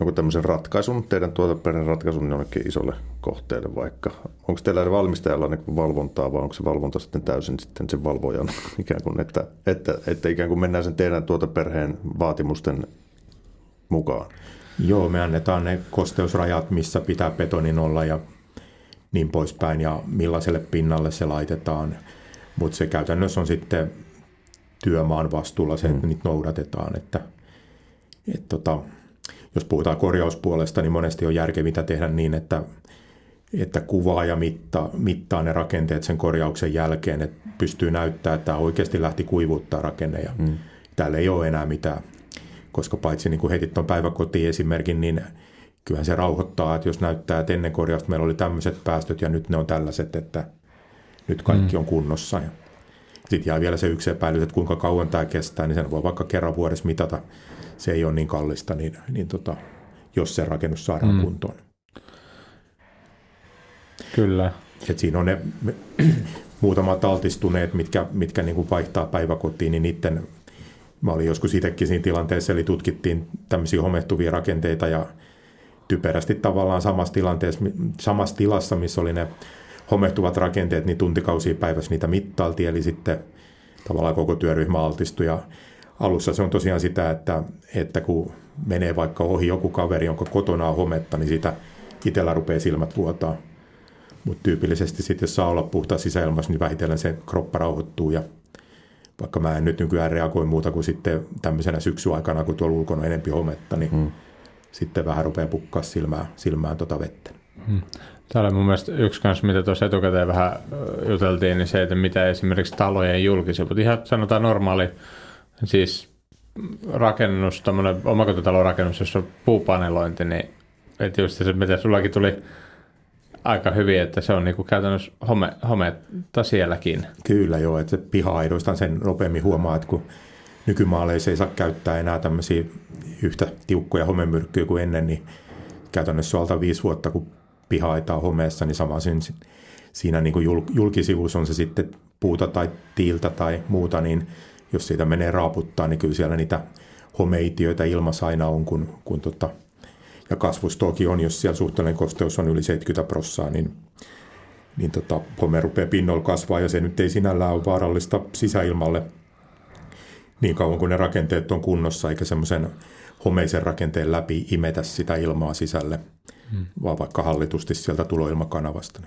joku tämmöisen ratkaisun, teidän tuoteperän ratkaisun jonnekin isolle kohteelle vaikka. Onko teillä valmistajalla niin valvontaa vai onko se valvonta sitten täysin sitten sen valvojan ikään kuin, että, että, että ikään kuin mennään sen teidän tuoteperheen vaatimusten mukaan? Joo, me annetaan ne kosteusrajat, missä pitää betonin olla ja niin poispäin ja millaiselle pinnalle se laitetaan. Mutta se käytännössä on sitten työmaan vastuulla se, että mm. niitä noudatetaan. Että, et tota, jos puhutaan korjauspuolesta, niin monesti on järkevintä tehdä niin, että, että kuvaa ja mitta, mittaa ne rakenteet sen korjauksen jälkeen, että pystyy näyttämään, että oikeasti lähti kuivuuttaa rakenne ja mm. täällä ei ole enää mitään koska paitsi niin kuin heitit tuon päiväkotiin esimerkin, niin kyllähän se rauhoittaa, että jos näyttää, että ennen korjausta meillä oli tämmöiset päästöt ja nyt ne on tällaiset, että nyt kaikki mm. on kunnossa. Sitten jää vielä se yksi epäilys, että kuinka kauan tämä kestää, niin sen voi vaikka kerran vuodessa mitata. Se ei ole niin kallista, niin, niin tota, jos se rakennus saadaan mm. kuntoon. Kyllä. Et siinä on ne muutamat altistuneet, mitkä, mitkä niin kuin vaihtaa päiväkotiin, niin niiden Mä olin joskus itsekin siinä tilanteessa, eli tutkittiin tämmöisiä homehtuvia rakenteita ja typerästi tavallaan samassa, tilanteessa, samassa tilassa, missä oli ne homehtuvat rakenteet, niin tuntikausia päivässä niitä mittailtiin, eli sitten tavallaan koko työryhmä altistui. Ja alussa se on tosiaan sitä, että, että kun menee vaikka ohi joku kaveri, jonka kotona on hometta, niin sitä itsellä rupeaa silmät vuotaa. Mutta tyypillisesti sitten, jos saa olla puhtaa sisäilmassa, niin vähitellen se kroppa rauhoittuu ja vaikka mä en nyt nykyään reagoi muuta kuin sitten tämmöisenä syksyaikana, kun tuolla ulkona on enempi hometta, niin hmm. sitten vähän rupeaa pukkaa silmään, silmään tota vettä. Tämä oli mun mielestä yksi kanssa, mitä tuossa etukäteen vähän juteltiin, niin se, että mitä esimerkiksi talojen julkisivut, ihan sanotaan normaali, siis rakennus, tämmöinen omakotitalon rakennus, jossa on puupanelointi, niin että just se, mitä sullakin tuli aika hyvin, että se on niinku käytännössä home, hometta sielläkin. Kyllä joo, että se piha-aidoistaan sen nopeammin huomaa, että kun nykymaaleissa ei saa käyttää enää tämmöisiä yhtä tiukkoja homemyrkkyjä kuin ennen, niin käytännössä alta viisi vuotta, kun piha on homeessa, niin sama siinä niin kuin julkisivus on se sitten puuta tai tiiltä tai muuta, niin jos siitä menee raaputtaa, niin kyllä siellä niitä homeitiöitä ilmassa aina on, kun, kun tota, ja kasvustoakin on, jos siellä suhteellinen kosteus on yli 70 prossaa, niin, niin tota, home rupeaa pinnoilla kasvaa ja se nyt ei sinällään ole vaarallista sisäilmalle niin kauan kuin ne rakenteet on kunnossa, eikä semmoisen homeisen rakenteen läpi imetä sitä ilmaa sisälle, hmm. vaan vaikka hallitusti sieltä tuloilmakanavasta.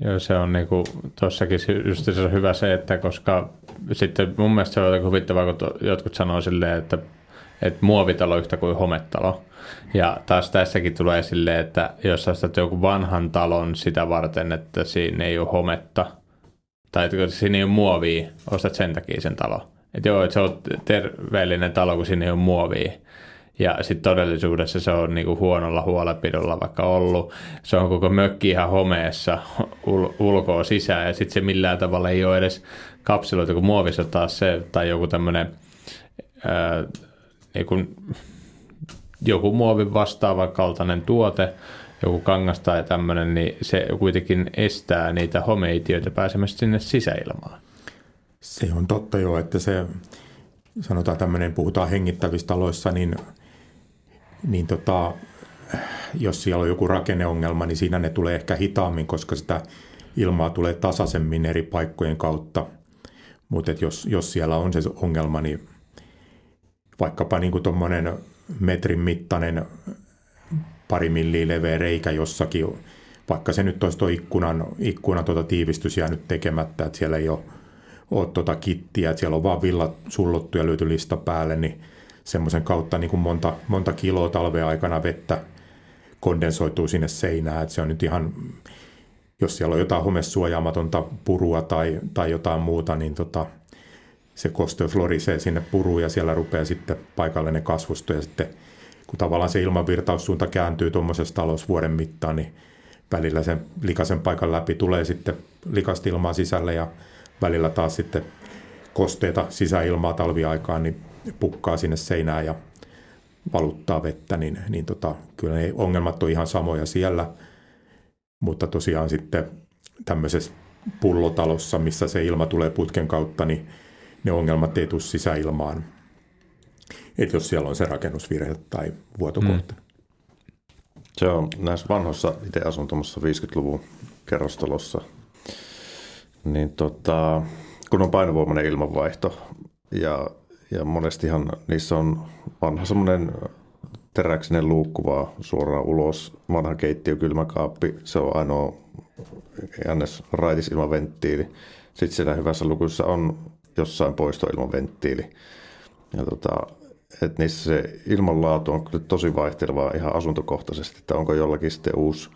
Joo, se on niinku, tossakin just hyvä se, että koska sitten mun mielestä se on jotenkin huvittavaa, kun jotkut sanoo silleen, että että muovitalo yhtä kuin hometalo. Ja taas tässäkin tulee esille, että jos ostat joku vanhan talon sitä varten, että siinä ei ole hometta, tai että siinä ei ole muovia, ostat sen takia sen talo. Että joo, että se on terveellinen talo, kun siinä ei ole muovia. Ja sitten todellisuudessa se on niinku huonolla huolepidolla vaikka ollut. Se on koko mökki ihan homeessa ul- ulkoa sisään ja sitten se millään tavalla ei ole edes kapseloitu, kun muovissa taas se tai joku tämmöinen niin kuin joku muovin vastaava kaltainen tuote, joku kangas tai tämmöinen, niin se kuitenkin estää niitä homeitiöitä pääsemästä sinne sisäilmaan. Se on totta jo, että se sanotaan tämmöinen, puhutaan hengittävistä taloissa, niin, niin tota, jos siellä on joku rakenneongelma, niin siinä ne tulee ehkä hitaammin, koska sitä ilmaa tulee tasaisemmin eri paikkojen kautta. Mutta jos, jos siellä on se ongelma, niin vaikkapa niin tuommoinen metrin mittainen pari milliä leveä reikä jossakin, vaikka se nyt olisi tuo ikkunan, ikkunan tuota tiivistys jäänyt tekemättä, että siellä ei ole, ole tuota kittiä, että siellä on vaan villat sullottu ja löyty lista päälle, niin semmoisen kautta niin kuin monta, monta kiloa talven aikana vettä kondensoituu sinne seinään, että se on nyt ihan, jos siellä on jotain homesuojaamatonta purua tai, tai jotain muuta, niin tota, se kosteus lorisee sinne puruun ja siellä rupeaa sitten paikallinen kasvusto ja sitten kun tavallaan se ilmanvirtaussuunta kääntyy tuommoisessa talossa vuoden mittaan, niin välillä sen likaisen paikan läpi tulee sitten likasta ilmaa sisälle ja välillä taas sitten kosteita sisäilmaa talviaikaan, niin pukkaa sinne seinään ja valuttaa vettä, niin, niin tota, kyllä ne ongelmat on ihan samoja siellä. Mutta tosiaan sitten tämmöisessä pullotalossa, missä se ilma tulee putken kautta, niin ne ongelmat ei tule sisäilmaan. Että jos siellä on se rakennusvirhe tai vuotokohta. Mm. Se on näissä vanhoissa, itse asun 50-luvun kerrostalossa, niin tota, kun on painovoimainen ilmanvaihto ja, ja monestihan niissä on vanha semmoinen teräksinen luukku vaan suoraan ulos, vanha keittiö, kylmäkaappi, se on ainoa jännes raitis. Sitten siellä hyvässä lukuissa on jossain poistoilmaventtiili. Ja tota, että niissä se ilmanlaatu on kyllä tosi vaihtelevaa ihan asuntokohtaisesti, että onko jollakin sitten uusi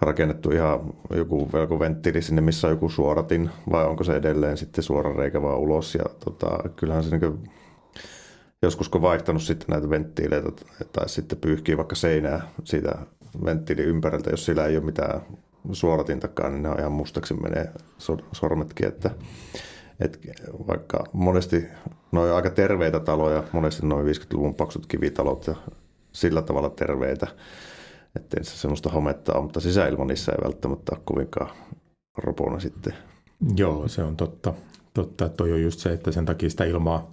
rakennettu ihan joku velkoventtiili sinne, missä on joku suoratin, vai onko se edelleen sitten suora reikä vaan ulos. Ja tota, kyllähän se niin joskus kun vaihtanut sitten näitä venttiileitä tai sitten pyyhkii vaikka seinää siitä venttiilin ympäriltä, jos sillä ei ole mitään suoratintakaan, niin ne on ihan mustaksi menee sormetkin, että et vaikka monesti noin aika terveitä taloja, monesti noin 50-luvun paksut kivitalot ja sillä tavalla terveitä, ettei se semmoista hometta ole, mutta sisäilma niissä ei välttämättä ole kovinkaan ropona sitten. Joo, se on totta. Totta, toi on just se, että sen takia sitä ilmaa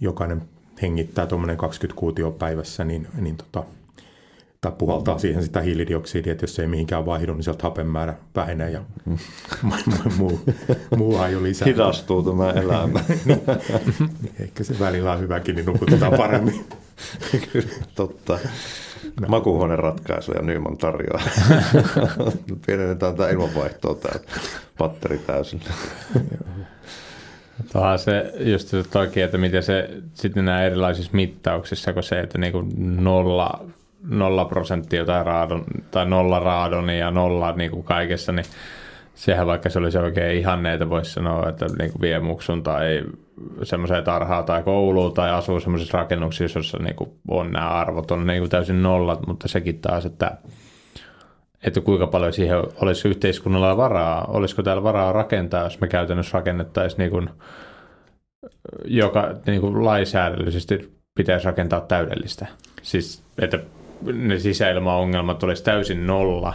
jokainen hengittää tuommoinen 20 kuutio päivässä, niin, niin tota, tai puhaltaa siihen sitä hiilidioksidia, että jos se ei mihinkään vaihdu, niin sieltä hapen määrä vähenee ja mm. muu, muu haju lisää. Hidastuu tämä elämä. niin, ehkä se välillä on hyväkin, niin nukutetaan paremmin. Kyllä, totta. No. Makuuhuoneen ratkaisu ja Nyman tarjoaa. Pienennetään tämä ilmanvaihtoa tämä patteri täysin. Tuohan se just toki, että miten se sitten nämä erilaisissa mittauksissa, kun se, että niinku nolla nolla prosenttia tai, raadon, tai nolla raadonia ja nolla niin kuin kaikessa, niin sehän vaikka se olisi oikein ihanneita, voisi sanoa, että niin kuin vie muksun tai semmoiseen tarhaa tai kouluun tai asuu semmoisissa rakennuksissa, joissa niin kuin on nämä arvot, on niin kuin täysin nollat, mutta sekin taas, että, että kuinka paljon siihen olisi yhteiskunnalla varaa, olisiko täällä varaa rakentaa, jos me käytännössä rakennettaisiin niin kuin, joka niin kuin lainsäädännöllisesti pitäisi rakentaa täydellistä. Siis, että ne sisäilmaongelmat olisi täysin nolla,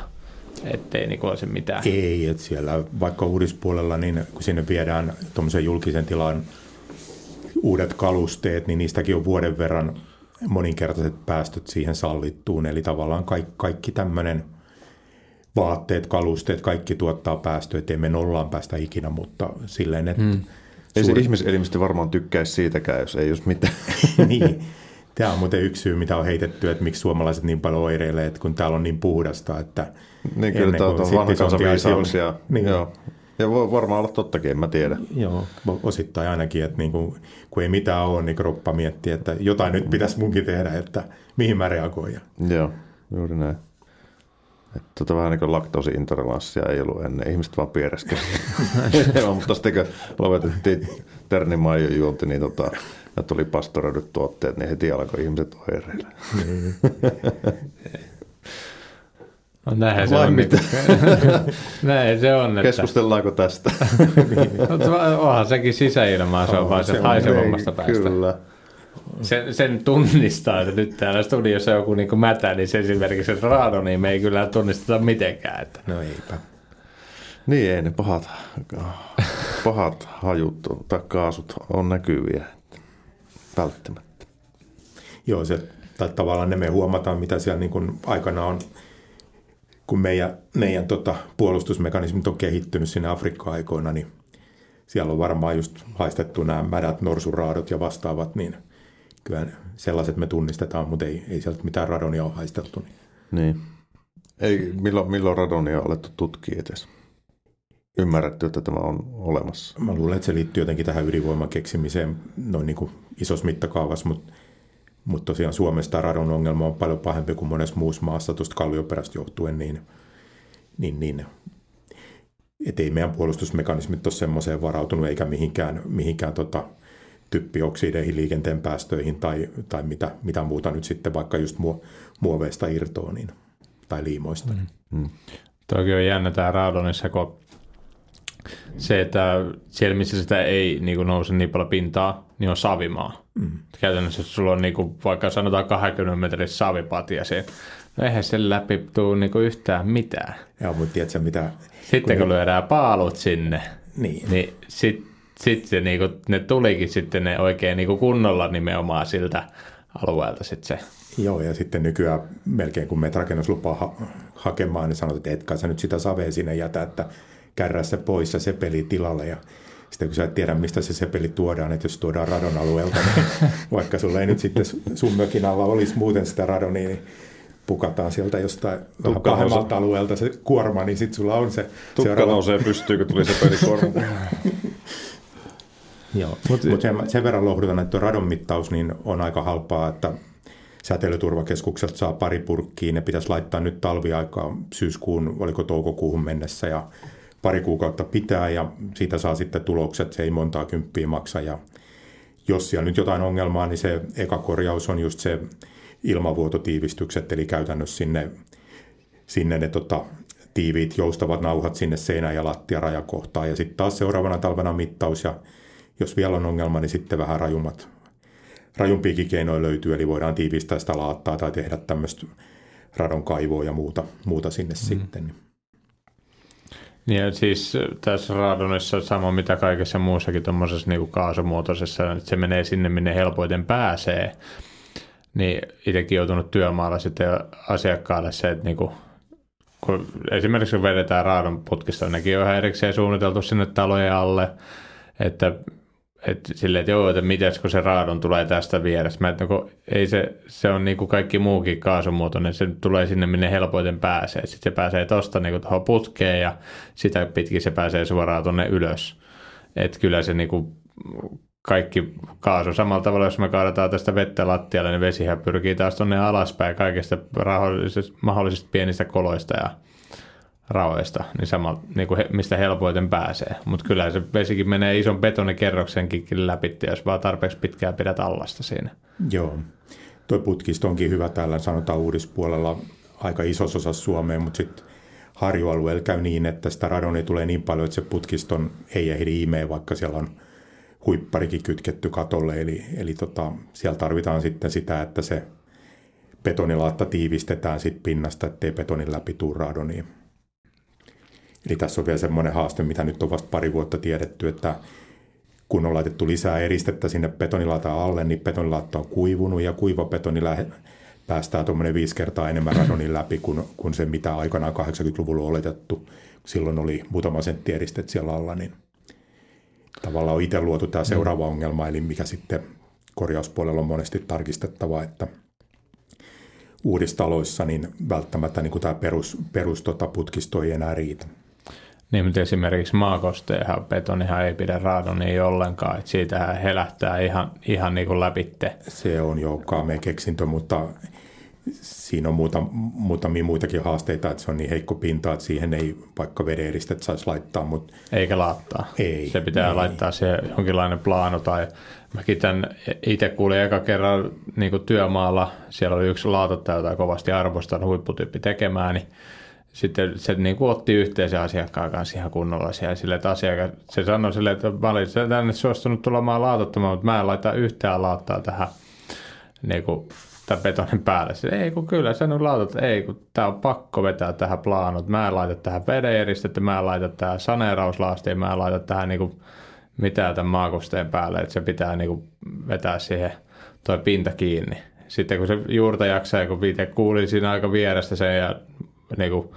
ettei niin olisi mitään. Ei, että siellä vaikka uudispuolella, niin kun sinne viedään tuommoisen julkisen tilan uudet kalusteet, niin niistäkin on vuoden verran moninkertaiset päästöt siihen sallittuun. Eli tavallaan kaikki, kaikki tämmöinen vaatteet, kalusteet, kaikki tuottaa päästöjä, ettei me nollaan päästä ikinä, mutta silleen, että... Hmm. Ei se ihmiselimistö varmaan tykkäisi siitäkään, jos ei jos mitään. niin. Tämä on muuten yksi syy, mitä on heitetty, että miksi suomalaiset niin paljon oireilee, että kun täällä on niin puhdasta, että niin, kyllä tämä on vanha kansan viisauksia. Niin. Joo. Ja voi varmaan olla tottakin, en mä tiedä. Joo, osittain ainakin, että niin kuin, kun ei mitään ole, niin kroppa miettii, että jotain nyt pitäisi munkin tehdä, että mihin mä reagoin. Joo, juuri näin. Että tota vähän niin kuin laktoosiintoleranssia ei ollut ennen, ihmiset vaan piereskeli. mutta sitten kun lopetettiin ternimaijon juonti, niin tota, ja tuli pastoroidut tuotteet, niin heti alkoi ihmiset oireilla. No näin se on. Mitä? näin se on. Että... Keskustellaanko tästä? niin. no, onhan sekin sisäilmaa, se on vaan se haisevammasta päästä. Kyllä. Sen, sen tunnistaa, että nyt täällä studiossa joku niin mätä, niin se esimerkiksi raado, niin me ei kyllä tunnisteta mitenkään. Että... No eipä. Niin ei ne pahat, pahat hajut tai kaasut on näkyviä välttämättä. Joo, se, tai tavallaan ne me huomataan, mitä siellä niin kuin aikana on, kun meidän, meidän tota, puolustusmekanismit on kehittynyt sinne Afrikka-aikoina, niin siellä on varmaan just haistettu nämä mädät, norsuraadot ja vastaavat, niin kyllä sellaiset me tunnistetaan, mutta ei, ei sieltä mitään radonia ole haisteltu. Niin. Niin. Ei, milloin, milloin radonia on alettu tutkia edes? Ymmärretty, että tämä on olemassa. Mä luulen, että se liittyy jotenkin tähän ydinvoiman keksimiseen noin niin kuin isossa mittakaavassa, mutta, mutta tosiaan Suomessa tämä radon ongelma on paljon pahempi kuin monessa muussa maassa tuosta kallioperästä johtuen, niin, niin, niin että ei meidän puolustusmekanismit ole semmoiseen varautunut eikä mihinkään, mihinkään tota, typpioksideihin, liikenteen päästöihin tai, tai mitä, mitä muuta nyt sitten vaikka just muoveista irtoa niin, tai liimoista. Mm. Mm. Toki on jännä tämä raadonissa, kun se, että siellä missä sitä ei niin kuin nouse niin paljon pintaa, niin on savimaa. Mm. Käytännössä sulla on niin kuin, vaikka sanotaan 20 metrin savipatia siinä. No eihän sen läpi tule niin kuin yhtään mitään. Joo, mutta tiedätkö mitä? Sitten kun, kun lyödään paalut sinne, niin, niin sitten sit se, niin kuin, ne tulikin sitten ne oikein niin kuin kunnolla nimenomaan siltä alueelta sitten se. Joo, ja sitten nykyään melkein kun menet rakennuslupaa ha- hakemaan, niin sanot, että et kai sä nyt sitä savea sinne jätä, että kärrää se pois ja se peli tilalle. Ja sitten kun sä et tiedä, mistä se sepeli tuodaan, että jos tuodaan radon alueelta, niin vaikka sulla ei nyt sitten sun mökin alla olisi muuten sitä radonia, niin pukataan sieltä jostain vähän pahemmalta alueelta se kuorma, niin sitten sulla on se Tukka seuraava... nousee pystyy, kun tuli se pelikuorma. Joo, mutta Mut sen, sen verran lohdutan, että radon mittaus niin on aika halpaa, että säteilyturvakeskukselta saa pari purkkiin. Ne pitäisi laittaa nyt talviaikaa syyskuun, oliko toukokuuhun mennessä ja pari kuukautta pitää ja siitä saa sitten tulokset, se ei montaa kymppiä maksa ja jos siellä nyt jotain ongelmaa, niin se eka korjaus on just se ilmavuototiivistykset, eli käytännössä sinne, sinne ne tota, tiiviit joustavat nauhat sinne seinä- ja lattiarajakohtaan. Ja sitten taas seuraavana talvena mittaus ja jos vielä on ongelma, niin sitten vähän rajummat, rajumpiakin keinoja löytyy, eli voidaan tiivistää sitä laattaa tai tehdä tämmöistä radon kaivoa ja muuta, muuta sinne mm. sitten. Niin siis tässä radonissa sama mitä kaikessa muussakin tuommoisessa niin kaasumuotoisessa, että se menee sinne, minne helpoiten pääsee. Niin itsekin joutunut työmaalla sitten asiakkaalle se, että niinku, kun esimerkiksi kun vedetään raadon putkista, nekin on ihan erikseen suunniteltu sinne talojen alle, että että silleen, että joo, että miten kun se raadon tulee tästä vierestä. Mä, että no, ei se, se on niin kuin kaikki muukin kaasumuotoinen, se tulee sinne, minne helpoiten pääsee. Sitten se pääsee tuosta niin tuohon putkeen ja sitä pitkin se pääsee suoraan tuonne ylös. Että kyllä se niin kuin kaikki kaasu. Samalla tavalla, jos me kaadetaan tästä vettä lattialle, niin vesihän pyrkii taas tuonne alaspäin kaikista mahdollisista pienistä koloista ja raoista, niin, sama, niin kuin he, mistä helpoiten pääsee. Mutta kyllä se vesikin menee ison betonikerroksenkin läpi, jos vaan tarpeeksi pitkään pidät allasta siinä. Joo. Tuo putkisto onkin hyvä täällä, sanotaan uudispuolella, aika isossa osassa Suomea, mutta sitten harjualueella käy niin, että sitä radonia tulee niin paljon, että se putkiston ei ehdi imeen, vaikka siellä on – huipparikin kytketty katolle, eli, eli tota, siellä tarvitaan sitten sitä, että se betonilaatta tiivistetään sit pinnasta, ettei betonin läpi tuu radonia. Eli tässä on vielä semmoinen haaste, mitä nyt on vasta pari vuotta tiedetty, että kun on laitettu lisää eristettä sinne betonilaatan alle, niin betonilaatta on kuivunut ja kuiva betoni lähe, päästää tuommoinen viisi kertaa enemmän radonin läpi kuin, kuin se, mitä aikanaan 80-luvulla on oletettu. Silloin oli muutama sentti eristet siellä alla, niin tavallaan on itse luotu tämä seuraava ongelma, eli mikä sitten korjauspuolella on monesti tarkistettava, että uudistaloissa niin välttämättä niin kuin tämä perus, perus tota, putkisto ei enää riitä. Niin, mutta esimerkiksi maakosteenhan betonihan ei pidä raadonia ollenkaan, että siitähän helähtää ihan, ihan niin kuin läpitte. Se on jo kaamea keksintö, mutta siinä on muuta, muutamia muitakin haasteita, että se on niin heikko pinta, että siihen ei vaikka vedeeristet saisi laittaa. Mutta Eikä laittaa. Ei. Se pitää ei. laittaa se jonkinlainen plaano tai mäkin tämän itse kuulin eka kerran niin työmaalla, siellä oli yksi laatottaja, jota kovasti arvostan huipputyyppi tekemään, niin sitten se niin kuin otti yhteisen asiakkaan kanssa ihan kunnolla siellä, sille, että asiakas, se sanoi sille, että mä olin tänne suostunut tulemaan laatottamaan, mutta mä en laita yhtään laattaa tähän niin kuin tämän betonin päälle. Sitten, ei kun kyllä sä nyt laitat, ei kun tää on pakko vetää tähän plaanut. Mä en laita tähän vedeeristettä, mä en laita tähän saneerauslaastiin, mä en laita tähän niinku mitään tämän maakusteen päälle, että se pitää niinku vetää siihen toi pinta kiinni. Sitten kun se juurta jaksaa, kun itse kuulin siinä aika vierestä sen ja niinku,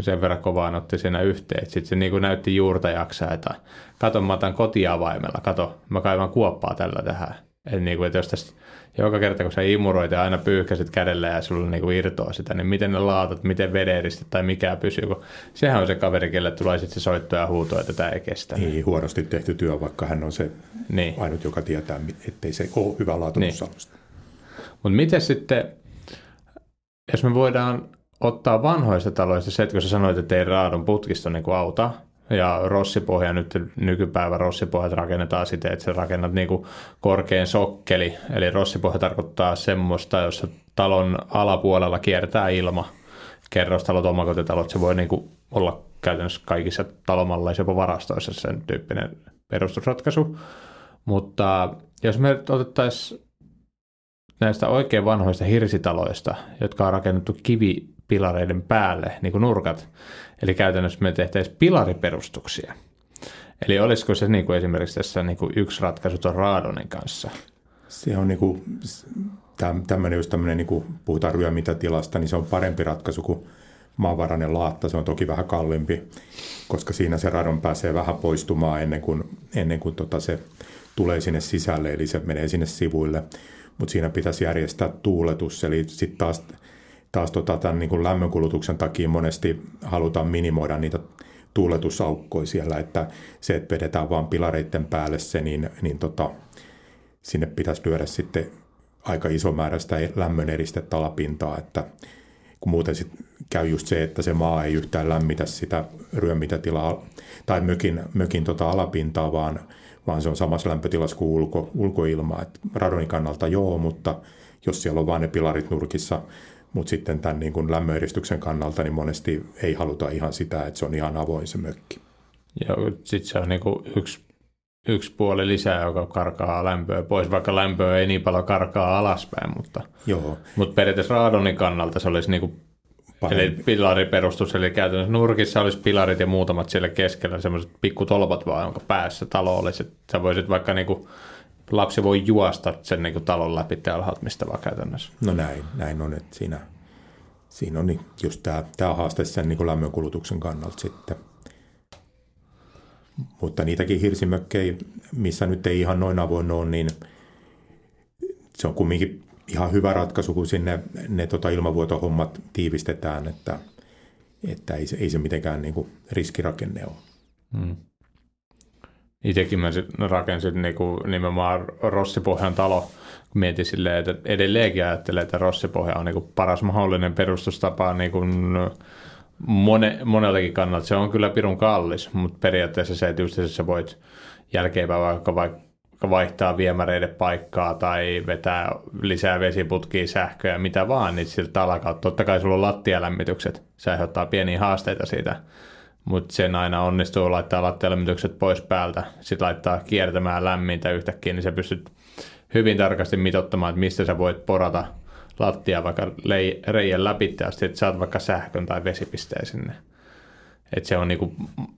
sen verran kovaan otti siinä yhteen. Sitten se niinku näytti juurta jaksaa, että kato mä otan kotiavaimella, kato mä kaivan kuoppaa tällä tähän Että niinku, et jos tästä joka kerta kun sä imuroit ja aina pyyhkäsit kädellä ja sulla niinku irtoaa sitä, niin miten ne laatat, miten vederistit tai mikä pysyy, kun sehän on se kaveri, kelle tulee sitten se soitto ja huuto, että tämä ei kestä. Niin, huonosti tehty työ, vaikka hän on se niin. ainut, joka tietää, ettei se ole hyvä laatumus niin. Mutta miten sitten, jos me voidaan ottaa vanhoista taloista se, että kun sä sanoit, että ei raadon putkisto niin kuin auta, ja rossipohja, nyt nykypäivä rossipohjat rakennetaan siten, että sä rakennat niin kuin korkean sokkeli, eli rossipohja tarkoittaa semmoista, jossa talon alapuolella kiertää ilma, kerrostalot, omakotitalot, se voi niin kuin olla käytännössä kaikissa talomalleissa, jopa varastoissa sen tyyppinen perustusratkaisu. Mutta jos me otettaisiin näistä oikein vanhoista hirsitaloista, jotka on rakennettu kivipilareiden päälle, niin kuin nurkat, eli käytännössä me tehtäisiin pilariperustuksia. Eli olisiko se niin kuin esimerkiksi tässä niin kuin yksi ratkaisu tuon raadonin kanssa? Se on niin kuin, tämmöinen, jos tämmöinen, niin kuin puhutaan ryömitätilasta, niin se on parempi ratkaisu kuin maanvarainen laatta. Se on toki vähän kalliimpi, koska siinä se radon pääsee vähän poistumaan ennen kuin, ennen kuin tota se tulee sinne sisälle, eli se menee sinne sivuille. Mutta siinä pitäisi järjestää tuuletus, eli sitten taas, taas tota, tämän niin kuin lämmönkulutuksen takia monesti halutaan minimoida niitä tuuletusaukkoja siellä, että se, että vedetään vaan pilareiden päälle se, niin, niin tota, sinne pitäisi lyödä sitten aika iso määrä sitä lämmön eristettä alapintaa, että kun muuten sit käy just se, että se maa ei yhtään lämmitä sitä ryömitätilaa tai mökin, mökin tota alapintaa, vaan, vaan se on samassa lämpötilassa kuin ulko, ulkoilma. Et radonin kannalta joo, mutta jos siellä on vain ne pilarit nurkissa, mutta sitten tämän niin kuin lämmöeristyksen kannalta niin monesti ei haluta ihan sitä, että se on ihan avoin se mökki. Ja sitten se on niin kuin yksi, yksi puoli lisää, joka karkaa lämpöä pois, vaikka lämpöä ei niin paljon karkaa alaspäin, mutta, Joo. mutta periaatteessa raadonin kannalta se olisi niin kuin Eli pilariperustus, eli käytännössä nurkissa olisi pilarit ja muutamat siellä keskellä, semmoiset pikkutolpat vaan, jonka päässä talo olisi. Sä voisit vaikka niin kuin, lapsi voi juosta sen niin kuin talon läpi alhaalta, mistä vaan käytännössä. No näin, näin on, että siinä, siinä on just tämä, tämä haaste sen niin lämmönkulutuksen kannalta sitten. Mutta niitäkin hirsimökkejä, missä nyt ei ihan noin avoin ole, niin se on kumminkin ihan hyvä ratkaisu, kun sinne ne tota ilmavuotohommat tiivistetään, että, että ei, se, ei se mitenkään niin kuin riskirakenne ole. Hmm. Itsekin mä rakensin niin kuin nimenomaan Rossipohjan talo. Mietin silleen, että edelleenkin ajattelee, että Rossipohja on niin kuin paras mahdollinen perustustapa niin kuin mone, moneltakin kannalta. Se on kyllä pirun kallis, mutta periaatteessa se, että just sä voit jälkeenpäin vaikka, vaikka vaihtaa viemäreiden paikkaa tai vetää lisää vesiputkia, sähköä, mitä vaan, niin siltä alkaa. Totta kai sulla on lattialämmitykset, se aiheuttaa pieniä haasteita siitä, mutta sen aina onnistuu laittaa lattialämmitykset pois päältä, sitten laittaa kiertämään lämmintä yhtäkkiä, niin sä pystyt hyvin tarkasti mitottamaan, että mistä sä voit porata lattia vaikka reijän läpi, ja sitten saat vaikka sähkön tai vesipisteen sinne että se on niinku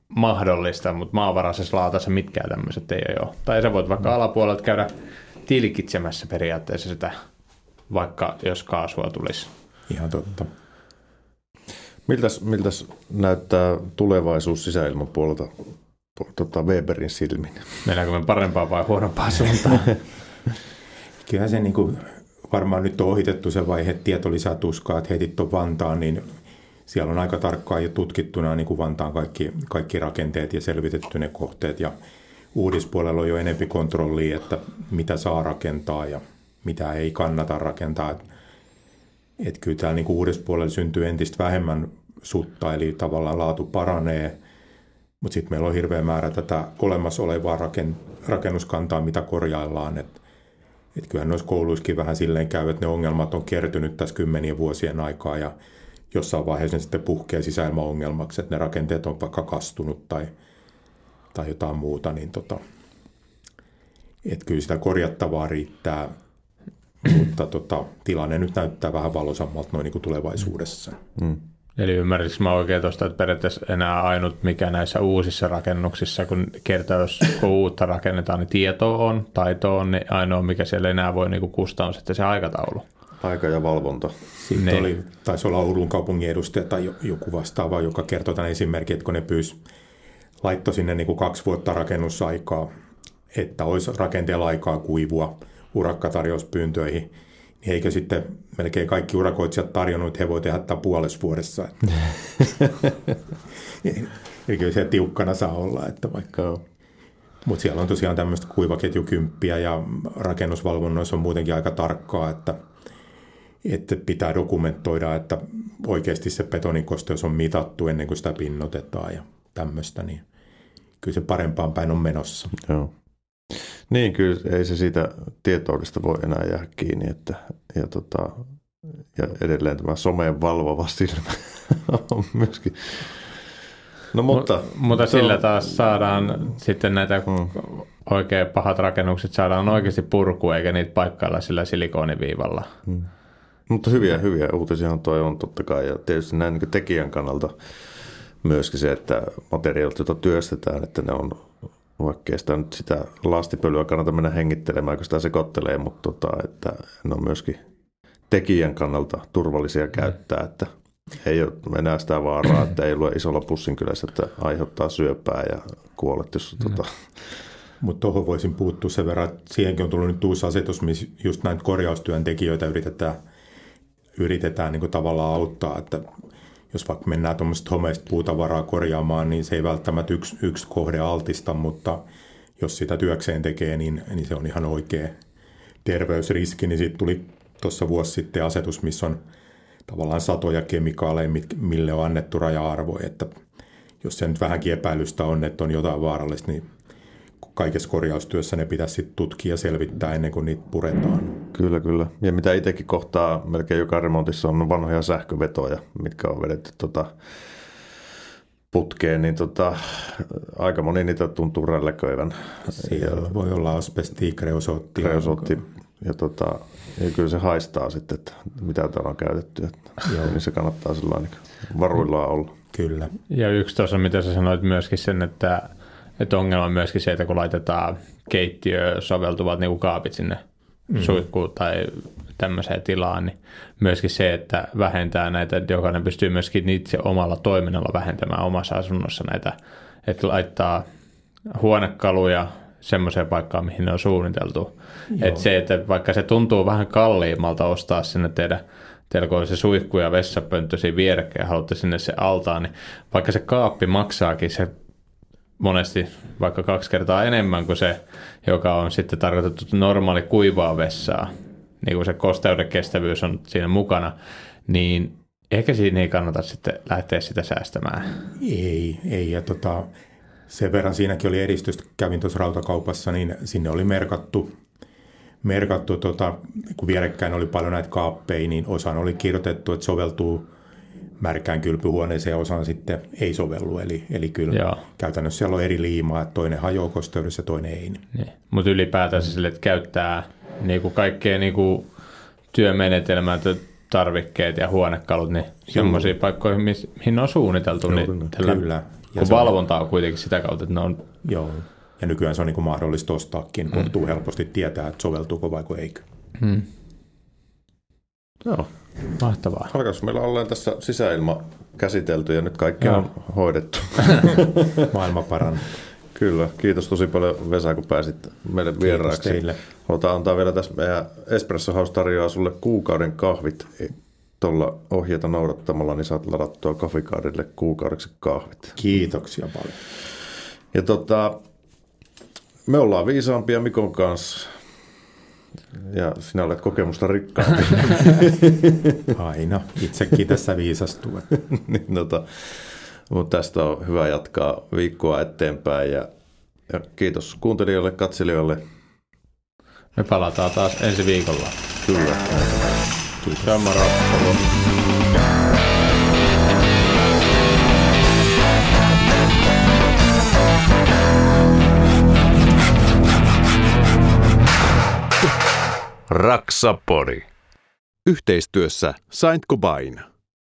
mahdollista, mutta maavaraisessa laatassa mitkään tämmöiset ei ole. Tai sä voit vaikka mm. alapuolelta käydä tilkitsemässä periaatteessa sitä, vaikka jos kaasua tulisi. Ihan totta. Miltäs, miltäs näyttää tulevaisuus sisäilman puolelta tota Weberin silmin? Mennäänkö me parempaa vai huonompaa suuntaan? Kyllä se niin kuin, varmaan nyt on ohitettu se vaihe, että tieto lisää tuskaa, että heitit tuon Vantaan, niin siellä on aika tarkkaan jo tutkittuna niin kuin Vantaan kaikki, kaikki rakenteet ja selvitetty ne kohteet ja uudispuolella on jo enempi kontrollia, että mitä saa rakentaa ja mitä ei kannata rakentaa. Että et kyllä täällä niin uudispuolella syntyy entistä vähemmän sutta, eli tavallaan laatu paranee, mutta sitten meillä on hirveä määrä tätä olemassa olevaa raken, rakennuskantaa, mitä korjaillaan. Et, et kyllähän noissa kouluissakin vähän silleen käy, että ne ongelmat on kertynyt tässä kymmenien vuosien aikaa ja jossain vaiheessa ne sitten puhkee sisäilmaongelmaksi, että ne rakenteet on vaikka kastunut tai, tai jotain muuta, niin tota, että kyllä sitä korjattavaa riittää, mutta tota, tilanne nyt näyttää vähän valosammalta noin niin kuin tulevaisuudessa. Mm. Eli ymmärritkö mä oikein tuosta, että periaatteessa enää ainut mikä näissä uusissa rakennuksissa, kun kertaa jos kun uutta rakennetaan, niin tieto on, taito on, niin ainoa mikä siellä enää voi niin kustaa on sitten se aikataulu. Aika ja valvonta. Sitten ne. oli, taisi olla Oulun kaupungin edustaja tai joku vastaava, joka kertoi tämän esimerkin, että kun ne pyysi, laittoi sinne niin kuin kaksi vuotta rakennusaikaa, että olisi rakenteella aikaa kuivua urakkatarjouspyyntöihin, niin eikö sitten melkein kaikki urakoitsijat tarjonnut, että he voi tehdä tätä puolessa vuodessa. Eli kyllä se tiukkana saa olla, että vaikka mutta siellä on tosiaan tämmöistä kuivaketjukymppiä ja rakennusvalvonnoissa on muutenkin aika tarkkaa, että, että pitää dokumentoida, että oikeasti se betonikosteus on mitattu ennen kuin sitä pinnotetaan ja tämmöistä, niin kyllä se parempaan päin on menossa. Joo. Niin, kyllä ei se siitä tietoudesta voi enää jäädä kiinni, että, ja, tota, ja edelleen tämä someen valvova silmä on myöskin No mutta, M- mutta sillä taas saadaan sitten näitä mm. oikein pahat rakennukset saadaan oikeasti purku eikä niitä paikkailla sillä silikoniviivalla. Mm. Mutta hyviä, hyviä uutisia toi on totta kai ja tietysti näin niin tekijän kannalta myöskin se, että materiaalit, joita työstetään, että ne on vaikkei sitä nyt sitä lastipölyä kannata mennä hengittelemään, kun sitä sekoittelee, mutta tota, että ne on myöskin tekijän kannalta turvallisia käyttää, että – ei ole enää sitä vaaraa, että ei ole isolla pussin kylässä, että aiheuttaa syöpää ja kuolet, jos no. tota... Mutta tuohon voisin puuttua sen verran, että siihenkin on tullut nyt uusi asetus, missä just näitä korjaustyöntekijöitä yritetään, yritetään niin tavallaan auttaa, että jos vaikka mennään tuommoista homeista puutavaraa korjaamaan, niin se ei välttämättä yksi, yksi kohde altista, mutta jos sitä työkseen tekee, niin, niin se on ihan oikea terveysriski, niin siitä tuli tuossa vuosi sitten asetus, missä on tavallaan satoja kemikaaleja, mille on annettu raja-arvo, että jos se nyt vähänkin epäilystä on, että on jotain vaarallista, niin kaikessa korjaustyössä ne pitäisi sitten tutkia ja selvittää ennen kuin niitä puretaan. Kyllä, kyllä. Ja mitä itsekin kohtaa, melkein joka remontissa on vanhoja sähkövetoja, mitkä on vedetty tota putkeen, niin tota, aika moni niitä tuntuu rälläköivän. Siellä ja, voi olla asbesti, kreosotti. Kreosotti ja, tota, ja kyllä se haistaa sitten, että mitä täällä on käytetty. Että, Joo. Niin se kannattaa sellainen niin varuillaan olla. Kyllä. Ja yksi tuossa, mitä sä sanoit myöskin sen, että, että ongelma on myöskin se, että kun laitetaan keittiö soveltuvat niin kaapit sinne mm. suihkuun tai tämmöiseen tilaan, niin myöskin se, että vähentää näitä, että jokainen pystyy myöskin itse omalla toiminnalla vähentämään omassa asunnossa näitä, että laittaa huonekaluja semmoiseen paikkaan, mihin ne on suunniteltu. Että se, että vaikka se tuntuu vähän kalliimmalta ostaa sinne teidän teillä kun on se suihku ja vessapönttö siinä vierekkäin ja haluatte sinne se altaan, niin vaikka se kaappi maksaakin se monesti vaikka kaksi kertaa enemmän kuin se, joka on sitten tarkoitettu normaali kuivaa vessaa, niin kuin se kosteuden kestävyys on siinä mukana, niin ehkä siinä ei kannata sitten lähteä sitä säästämään. Ei, ei. Ja tota, sen verran siinäkin oli edistystä, kävin tuossa rautakaupassa, niin sinne oli merkattu, merkattu tota, kun vierekkäin oli paljon näitä kaappeja, niin osaan oli kirjoitettu, että soveltuu märkään kylpyhuoneeseen osaan sitten ei sovellu. Eli, eli kyllä Joo. käytännössä siellä on eri liimaa, että toinen hajoaa kosteudessa ja toinen ei. Niin. Mutta ylipäätään sille, että käyttää niinku kaikkea niinku työmenetelmät, tarvikkeet ja huonekalut, niin semmoisiin paikkoihin, mihin on suunniteltu. Joo, niin tällä, kyllä. Ja kun valvonta on kuitenkin sitä kautta, että ne on... Joo, ja nykyään se on niin kuin mahdollista ostaakin, mm. helposti tietää, että soveltuuko vai eikö. Mm. Joo. Mahtavaa. Alkaisi meillä ollaan tässä sisäilma käsitelty ja nyt kaikki Joo. on hoidettu. Maailma paranee. Kyllä. Kiitos tosi paljon Vesa, kun pääsit meille vieraaksi. Kiitos teille. Halutaan antaa vielä tässä meidän Espresso House tarjoaa sulle kuukauden kahvit tuolla ohjeita noudattamalla, niin saat ladattua kahvikaadille kuukaudeksi kahvit. Kiitoksia paljon. Ja tota, me ollaan viisaampia Mikon kanssa. Ja sinä olet kokemusta rikkaampi. Aina. Itsekin tässä viisastuu. niin, tota, mutta tästä on hyvä jatkaa viikkoa eteenpäin. Ja, ja kiitos kuuntelijoille, katselijoille. Me palataan taas ensi viikolla. Kyllä. Kiitos. Ja moro. Raksapori. Yhteistyössä Saint Gobain.